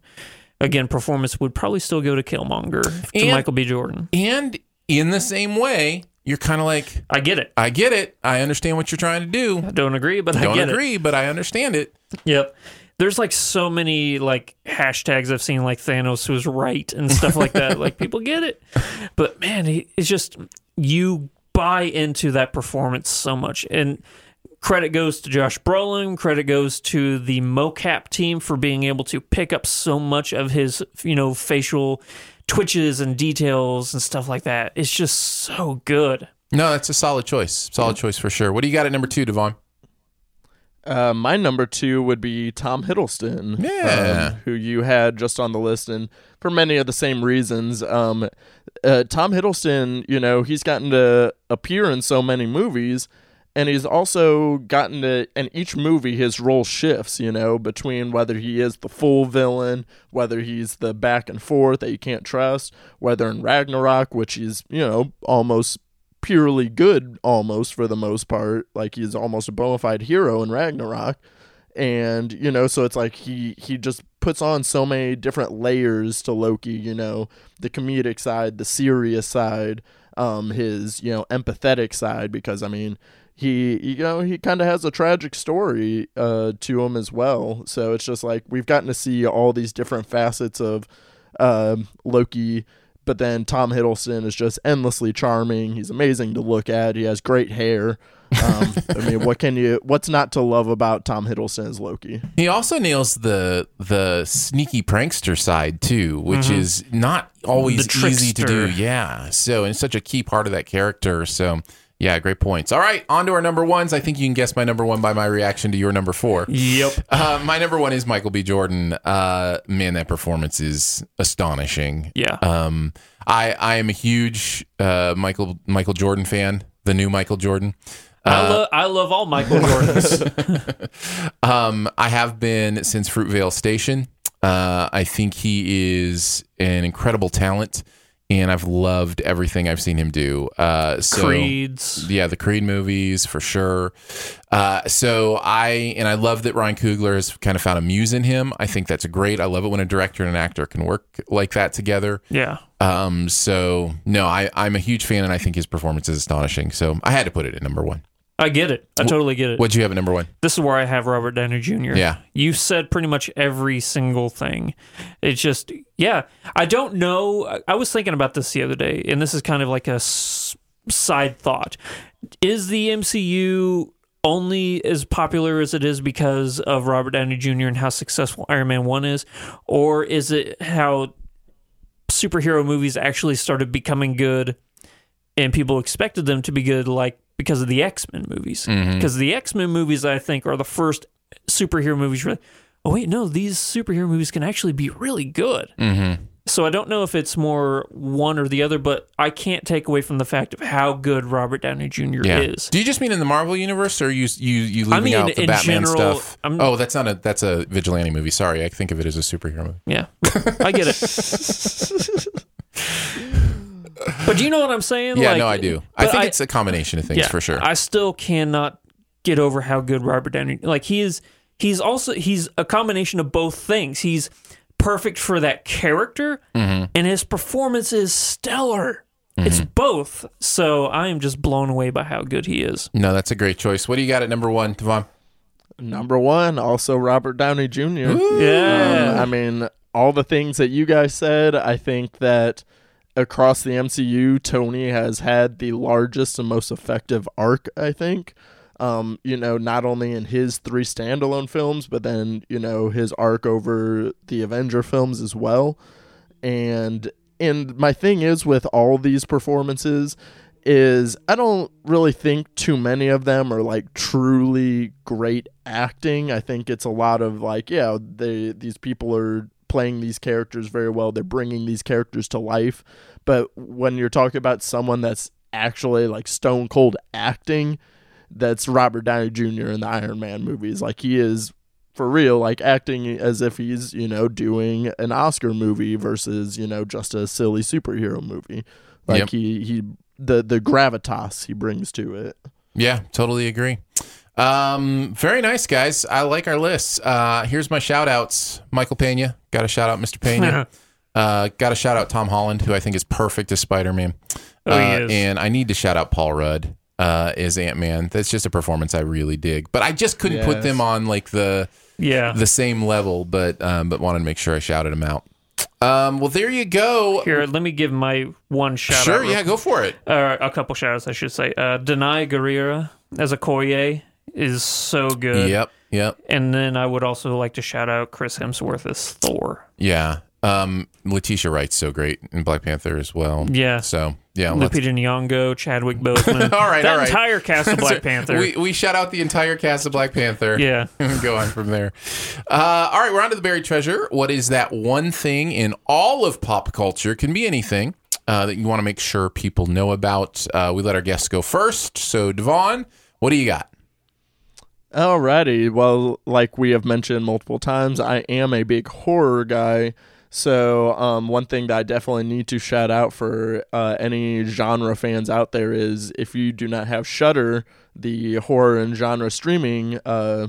S3: Again, performance would probably still go to Killmonger to
S4: And-
S3: Michael B. Jordan.
S4: And in the same way, you're kind of like,
S3: I get it.
S4: I get it. I understand what you're trying to do.
S3: I don't agree, but I
S4: Don't
S3: get it.
S4: agree, but I understand it.
S3: Yep. There's like so many like hashtags I've seen like Thanos was right and stuff like that. like people get it. But man, it's just you buy into that performance so much. And credit goes to Josh Brolin, credit goes to the mocap team for being able to pick up so much of his, you know, facial twitches and details and stuff like that. It's just so good.
S4: No, that's a solid choice. Solid choice for sure. What do you got at number two, Devaughn?
S5: Uh, my number two would be Tom Hiddleston,
S4: Yeah.
S5: um, who you had just on the list, and for many of the same reasons. Um, uh, Tom Hiddleston, you know, he's gotten to appear in so many movies, and he's also gotten to in each movie his role shifts you know between whether he is the full villain whether he's the back and forth that you can't trust whether in ragnarok which he's you know almost purely good almost for the most part like he's almost a bona fide hero in ragnarok. And you know so it's like he he just puts on so many different layers to loki you know the comedic side the serious side um his you know empathetic side because i mean he you know he kind of has a tragic story uh to him as well so it's just like we've gotten to see all these different facets of um loki but then Tom Hiddleston is just endlessly charming. He's amazing to look at. He has great hair. Um, I mean, what can you? What's not to love about Tom Hiddleston as Loki?
S4: He also nails the the sneaky prankster side too, which is not always easy to do. Yeah, so and it's such a key part of that character. So yeah, great points. All right, on to our number ones. I think you can guess my number one by my reaction to your number four.
S3: Yep.
S4: Uh, my number one is Michael B. Jordan. Uh, man, that performance is astonishing.
S3: Yeah.
S4: Um, I I am a huge uh, Michael Michael Jordan fan. The new Michael Jordan.
S3: I love I love all Michael Jordans.
S4: Um, I have been since Fruitvale Station. Uh, I think he is an incredible talent, and I've loved everything I've seen him do. Uh, so,
S3: Creeds.
S4: yeah, the Creed movies for sure. Uh, so I and I love that Ryan Coogler has kind of found a muse in him. I think that's great. I love it when a director and an actor can work like that together.
S3: Yeah.
S4: Um, so no, I I'm a huge fan, and I think his performance is astonishing. So I had to put it at number one.
S3: I get it. I totally get it.
S4: What'd you have at number one?
S3: This is where I have Robert Downey Jr.
S4: Yeah.
S3: You said pretty much every single thing. It's just, yeah. I don't know. I- was thinking about this the other day, and this is kind of like a s- side thought. Is the MCU only as popular as it is because of Robert Downey Jr. and how successful Iron Man 1 is? Or is it how superhero movies actually started becoming good and people expected them to be good like because of the X-Men movies because the X-Men movies I think are the first superhero movies where oh wait no these superhero movies can actually be really good
S4: Mm-hmm.
S3: so I don't know if it's more one or the other but I can't take away from the fact of how good Robert Downey Jr.
S4: Yeah.
S3: is
S4: Do you just mean in the Marvel universe, or you you you leaving
S3: mean
S4: out the
S3: in
S4: Batman
S3: general,
S4: stuff?
S3: I'm-
S4: oh, that's not a that's a vigilante movie. Sorry, I think of it as a superhero movie.
S3: yeah I get it but do you know what I'm saying
S4: Yeah,
S3: Like,
S4: no, I do. I
S3: but
S4: think it's a combination of things for sure.
S3: I still cannot get over how good Robert Downey like he is he's also he's a combination of both things. He's perfect for that character
S4: Mm-hmm.
S3: and his performance is stellar. It's both. So I am just blown away by how good he is.
S4: no, that's a great choice. What do you got at number one, Devaughn?
S5: Number one, also Robert Downey Jr.
S3: Yeah.
S5: Um, I mean, all the things that you guys said, I think that across the MCU, Tony has had the largest and most effective arc, I think. Um, you know, not only in his three standalone films, but then, you know, his arc over the Avenger films as well. And and my thing is with all these performances is I don't really think too many of them are like truly great acting. I think it's a lot of like, yeah, they these people are playing these characters very well. They're bringing these characters to life. But when you're talking about someone that's actually like stone cold acting, that's Robert Downey Jr. in the Iron Man movies. Like he is for real, like acting as if he's, you know, doing an Oscar movie versus, you know, just a silly superhero movie. Like
S4: Yep.
S5: he he the the gravitas he brings to it.
S4: Yeah, totally agree. Um, very nice, guys. I like our lists. Uh, here's my shout outs. Michael Pena. Got a shout out Mr. Pena. uh, got a shout out Tom Holland, who I think is perfect as Spider Man.
S3: Oh, he
S4: uh,
S3: is.
S4: And I need to shout out Paul Rudd uh, as Ant Man. That's just a performance I really dig. But I just couldn't put them on like the
S3: Yeah.
S4: the same level, but um, but wanted to make sure I shouted them out. Um, well, there you go.
S3: Here, let me give my one shout
S4: sure,
S3: out. real
S4: yeah, go for it.
S3: uh, a couple shout outs, I should say. Uh, Danai Gurira as a Koye is so good.
S4: Yep, yep,
S3: And then I would also like to shout out Chris Hemsworth as Thor.
S4: yeah. Um, Letitia Wright's so great in Black Panther as well.
S3: Yeah.
S4: So yeah,
S3: Lupita Nyong'o, Chadwick Boseman.
S4: All right,
S3: that
S4: all right.
S3: entire cast of Black Panther.
S4: We, we shout out the entire cast of Black Panther.
S3: Yeah.
S4: go on from there. Uh, all right, we're on to the buried treasure. What is that one thing in all of pop culture? Can be anything uh, that you want to make sure people know about. Uh, we let our guests go first. So, Devaughn, What do you got?
S5: Alrighty. Well, like we have mentioned multiple times, I am a big horror guy. So, um, one thing that I definitely need to shout out for uh, any genre fans out there is if you do not have Shudder, the horror and genre streaming uh,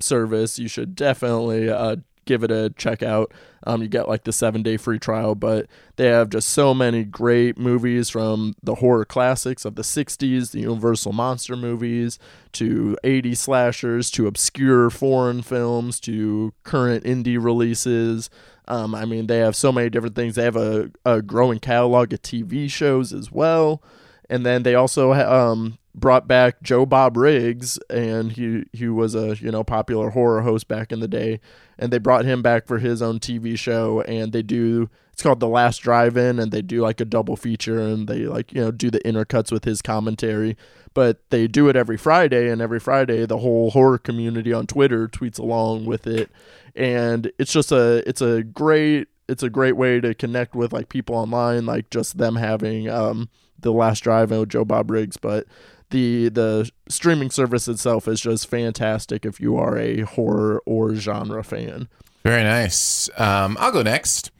S5: service, you should definitely uh, give it a check out. Um, you get like the seven day free trial, but they have just so many great movies from the horror classics of the 60s, the Universal Monster movies, to 80 slashers, to obscure foreign films, to current indie releases. Um, I mean, they have so many different things. They have a, a growing catalog of TV shows as well. And then they also um, brought back Joe Bob Briggs, and he he was a you know popular horror host back in the day, and they brought him back for his own TV show, and they do it's called The Last Drive-In, and they do like a double feature, and they like you know do the intercuts with his commentary, but they do it every Friday, and every Friday the whole horror community on Twitter tweets along with it, and it's just a it's a great it's a great way to connect with like people online, like just them having um the last drive with Joe Bob Briggs, but the the streaming service itself is just fantastic if you are a horror or genre fan.
S4: Very nice. Um, I'll go next.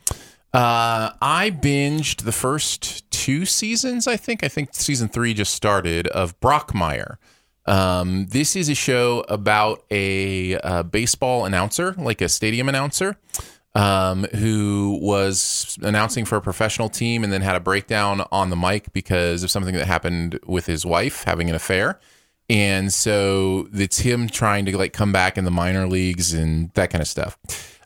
S4: Uh, I binged the first two seasons. I think. I think season three just started of Brockmire. Um, this is a show about a, uh baseball announcer, like a stadium announcer, um, who was announcing for a professional team and then had a breakdown on the mic because of something that happened with his wife having an affair. And so it's him trying to like come back in the minor leagues and that kind of stuff.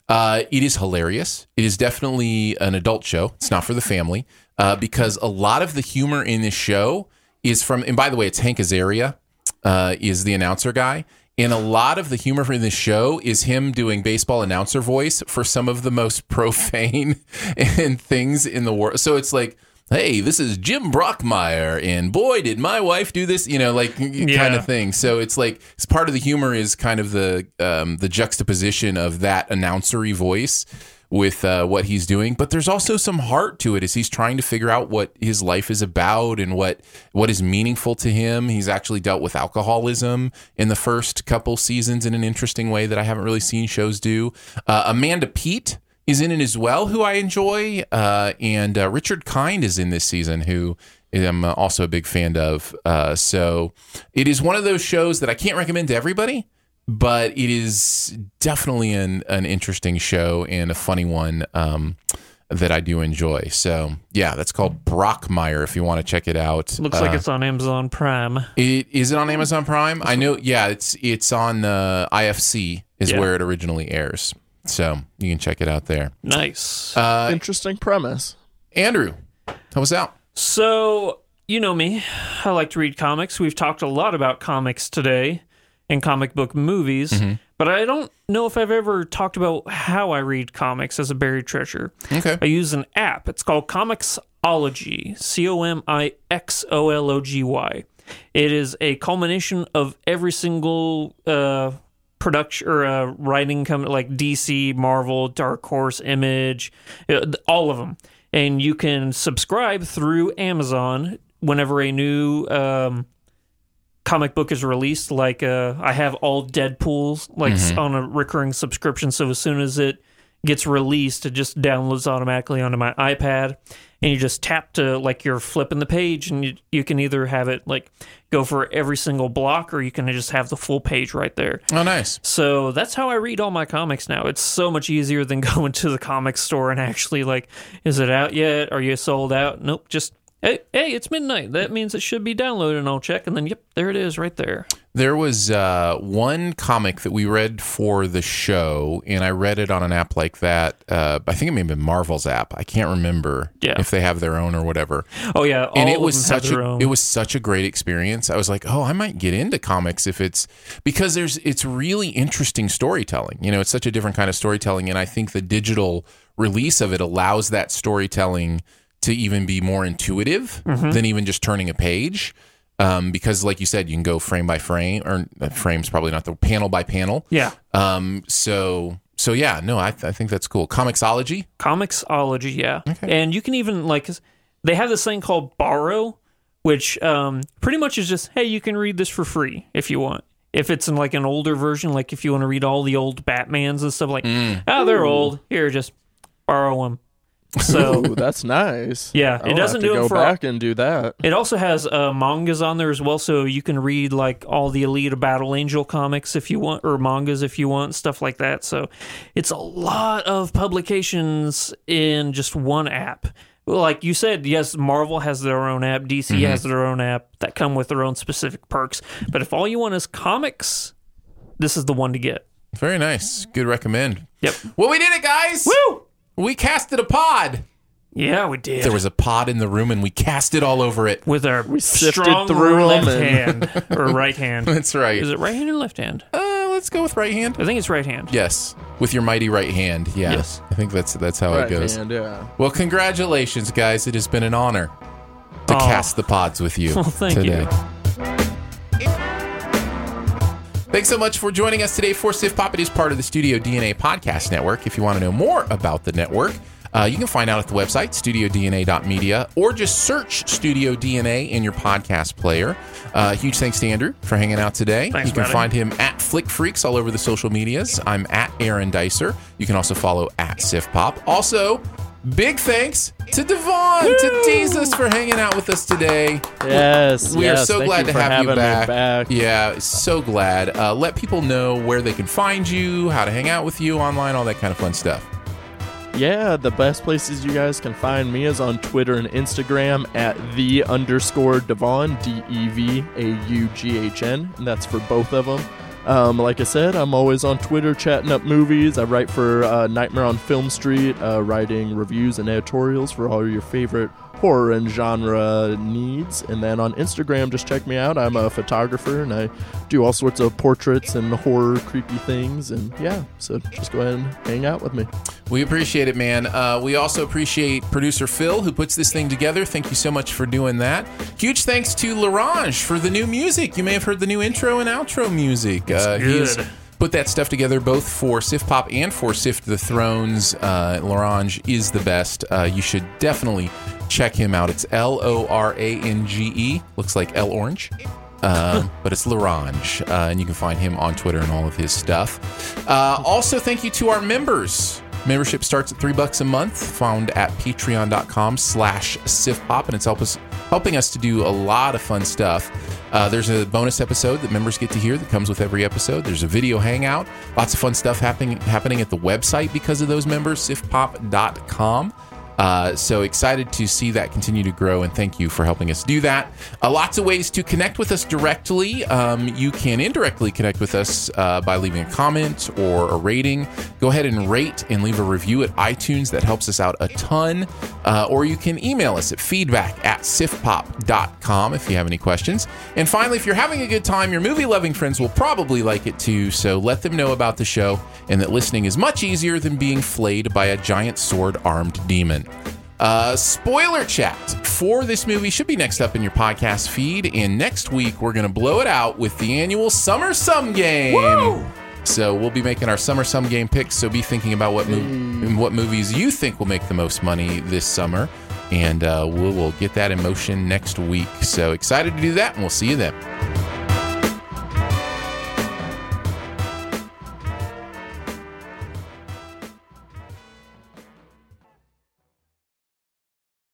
S4: Uh, it is hilarious. It is definitely an adult show. It's not for the family uh, because a lot of the humor in this show is from. And by the way, it's Hank Azaria uh, is the announcer guy. And a lot of the humor from this show is him doing baseball announcer voice for some of the most profane and things in the world. So it's like, hey, this is Jim Brockmire, and boy, did my wife do this, you know, like kind of thing. So it's like it's part of the humor is kind of the um, the juxtaposition of that announcery voice with uh, what he's doing, but there's also some heart to it as he's trying to figure out what his life is about and what what is meaningful to him. He's actually dealt with alcoholism in the first couple seasons in an interesting way that I haven't really seen shows do. Uh, Amanda Peet is in it as well, who I enjoy, uh, and uh, Richard Kind is in this season, who I'm also a big fan of. Uh, so it is one of those shows that I can't recommend to everybody but it is definitely an an interesting show and a funny one um, that I do enjoy. So yeah, that's called Brockmire. If you want to check it out,
S3: Looks like
S4: Uh,
S3: it's on Amazon Prime.
S4: it is it on Amazon Prime. I know. Yeah, it's it's on uh, IFC is
S3: Yeah.
S4: where it originally airs. So you can check it out there.
S3: Nice.
S4: Uh,
S5: Interesting premise.
S4: Andrew, how was out?
S3: So, you know me. I like to read comics. We've talked a lot about comics today and comic book movies,
S4: Mm-hmm.
S3: but I don't know if I've ever talked about how I read comics as a buried treasure.
S4: Okay.
S3: I use an app. It's called Comixology. C O M I X O L O G Y. It is a culmination of every single uh, production or uh, writing company like DC, Marvel, Dark Horse, Image, uh, all of them. And you can subscribe through Amazon whenever a new um, comic book is released. Like uh, I have all Deadpool's like s- on a recurring subscription. So as soon as it gets released, it just downloads automatically onto my iPad, and you just tap to like you're flipping the page, and you you can either have it like go for every single block, or you can just have the full page right there.
S4: Oh, nice.
S3: So that's how I read all my comics now. It's so much easier than going to the comic store and actually like, is it out yet? Are you sold out? Nope. Just hey, hey, it's midnight. That means it should be downloaded, and I'll check, and then yep, there it is, right there.
S4: There was uh, one comic that we read for the show, and I read it on an app like that. Uh, I think it may have been Marvel's app. I can't remember
S3: Yeah.
S4: if they have their own or whatever.
S3: Oh yeah,
S4: and it was such a
S3: own.
S4: it was such a great experience. I was like, oh, I might get into comics if it's because there's it's really interesting storytelling. You know, it's such a different kind of storytelling, and I think the digital release of it allows that storytelling to even be more intuitive
S3: Mm-hmm.
S4: than even just turning a page. Um, because, like you said, you can go frame by frame, or uh, frame's probably not the panel by panel.
S3: yeah.
S4: Um, so so yeah, no, I, I think that's cool. Comixology.
S3: Comixology, yeah. And you can even like they have this thing called Borrow which um, pretty much is just hey, you can read this for free if you want. If it's in like an older version, like if you want to read all the old Batmans and stuff, like oh they're old, here just borrow them. So
S5: Ooh, that's nice.
S3: Yeah, it doesn't
S5: have to
S3: do it
S5: go
S3: for-
S5: back and do that.
S3: It also has uh, mangas on there as well, so you can read like all the Alita Battle Angel comics if you want, or mangas if you want, stuff like that. So it's a lot of publications in just one app. Well, like you said, yes, Marvel has their own app, DC
S4: Mm-hmm.
S3: has their own app that come with their own specific perks. But if all you want is comics, this is the one to get.
S4: Very nice. Good recommend.
S3: Yep.
S4: Well, we did it, guys.
S3: Woo!
S4: We casted a pod.
S3: Yeah, we did.
S4: There was a pod in the room, and we cast it all over it.
S3: with our
S5: sifted
S3: strong
S5: through 'em
S3: left
S5: and-
S3: hand or right hand.
S4: That's right.
S3: Is it right hand or left hand?
S4: Uh, let's go with right hand.
S3: I think it's right hand.
S4: Yes, with your mighty right hand. Yeah.
S3: Yes.
S4: I think that's that's how
S5: Right
S4: it goes.
S5: hand, yeah.
S4: Well, congratulations, guys. It has been an honor to
S3: Aw.
S4: cast the pods with you
S3: Well, thank
S4: today. Thanks so much for joining us today for Sift Pop. It is part of the Studio DNA podcast network. If you want to know more about the network, uh, you can find out at the website, studiodna.media, or just search Studio DNA in your podcast player. Uh, huge thanks to Andrew for hanging out today.
S3: Thanks,
S4: you can
S3: buddy.
S4: find him at Flick Freaks all over the social medias. I'm at Aaron Dicer. You can also follow at Sift Pop. Also, big thanks to Devaughn, to tease us for hanging out with us today.
S5: Yes.
S4: We
S5: yes,
S4: are so glad to have you back.
S5: back.
S4: Yeah, so glad. Uh, let people know where they can find you, how to hang out with you online, all that kind of fun stuff.
S5: Yeah, the best places you guys can find me is on Twitter and Instagram at the underscore Devaughn, D E V A U G H N, and that's for both of them. Um, like I said, I'm always on Twitter chatting up movies. I write for uh, Nightmare on Film Street, uh, writing reviews and editorials for all your favorite horror and genre needs. And then on Instagram, just check me out. I'm a photographer and I do all sorts of portraits and horror, creepy things. And yeah, so just go ahead and hang out with me.
S4: We appreciate it, man. Uh, we also appreciate producer Phil, who puts this thing together. Thank you so much for doing that. Huge thanks to Lorange for the new music. You may have heard the new intro and outro music. Uh, he has
S3: good.
S4: Put that stuff together both for Sift Pop and for Sift the Thrones. Uh, Lorange is the best. Uh, you should definitely check him out. It's L O R A N G E. Looks like L Orange. Um, but it's Lorange, uh, and you can find him on Twitter and all of his stuff. Uh, also, thank you to our members. Membership starts at three bucks a month, found at patreon.com slash siftpop, and it's help us, helping us to do a lot of fun stuff. Uh, there's a bonus episode that members get to hear that comes with every episode. There's a video hangout, lots of fun stuff happening happening at the website because of those members, siftpop.com. Uh, so excited to see that continue to grow, and thank you for helping us do that. Uh, lots of ways to connect with us directly. Um, you can indirectly connect with us uh, by leaving a comment or a rating. Go ahead and rate and leave a review at iTunes. That helps us out a ton. Uh, or you can email us at feedback at siftpop.com if you have any questions. And finally, if you're having a good time, your movie loving friends will probably like it too. So let them know about the show and that listening is much easier than being flayed by a giant sword armed demon. Uh, spoiler chat for this movie should be next up in your podcast feed. And next week, we're going to blow it out with the annual Summer Sum Game. So we'll be making our Summer Sum Game picks. So be thinking about what, mov- what movies you think will make the most money this summer. And uh, we will get that in motion next week. So excited to do that, and we'll see you then.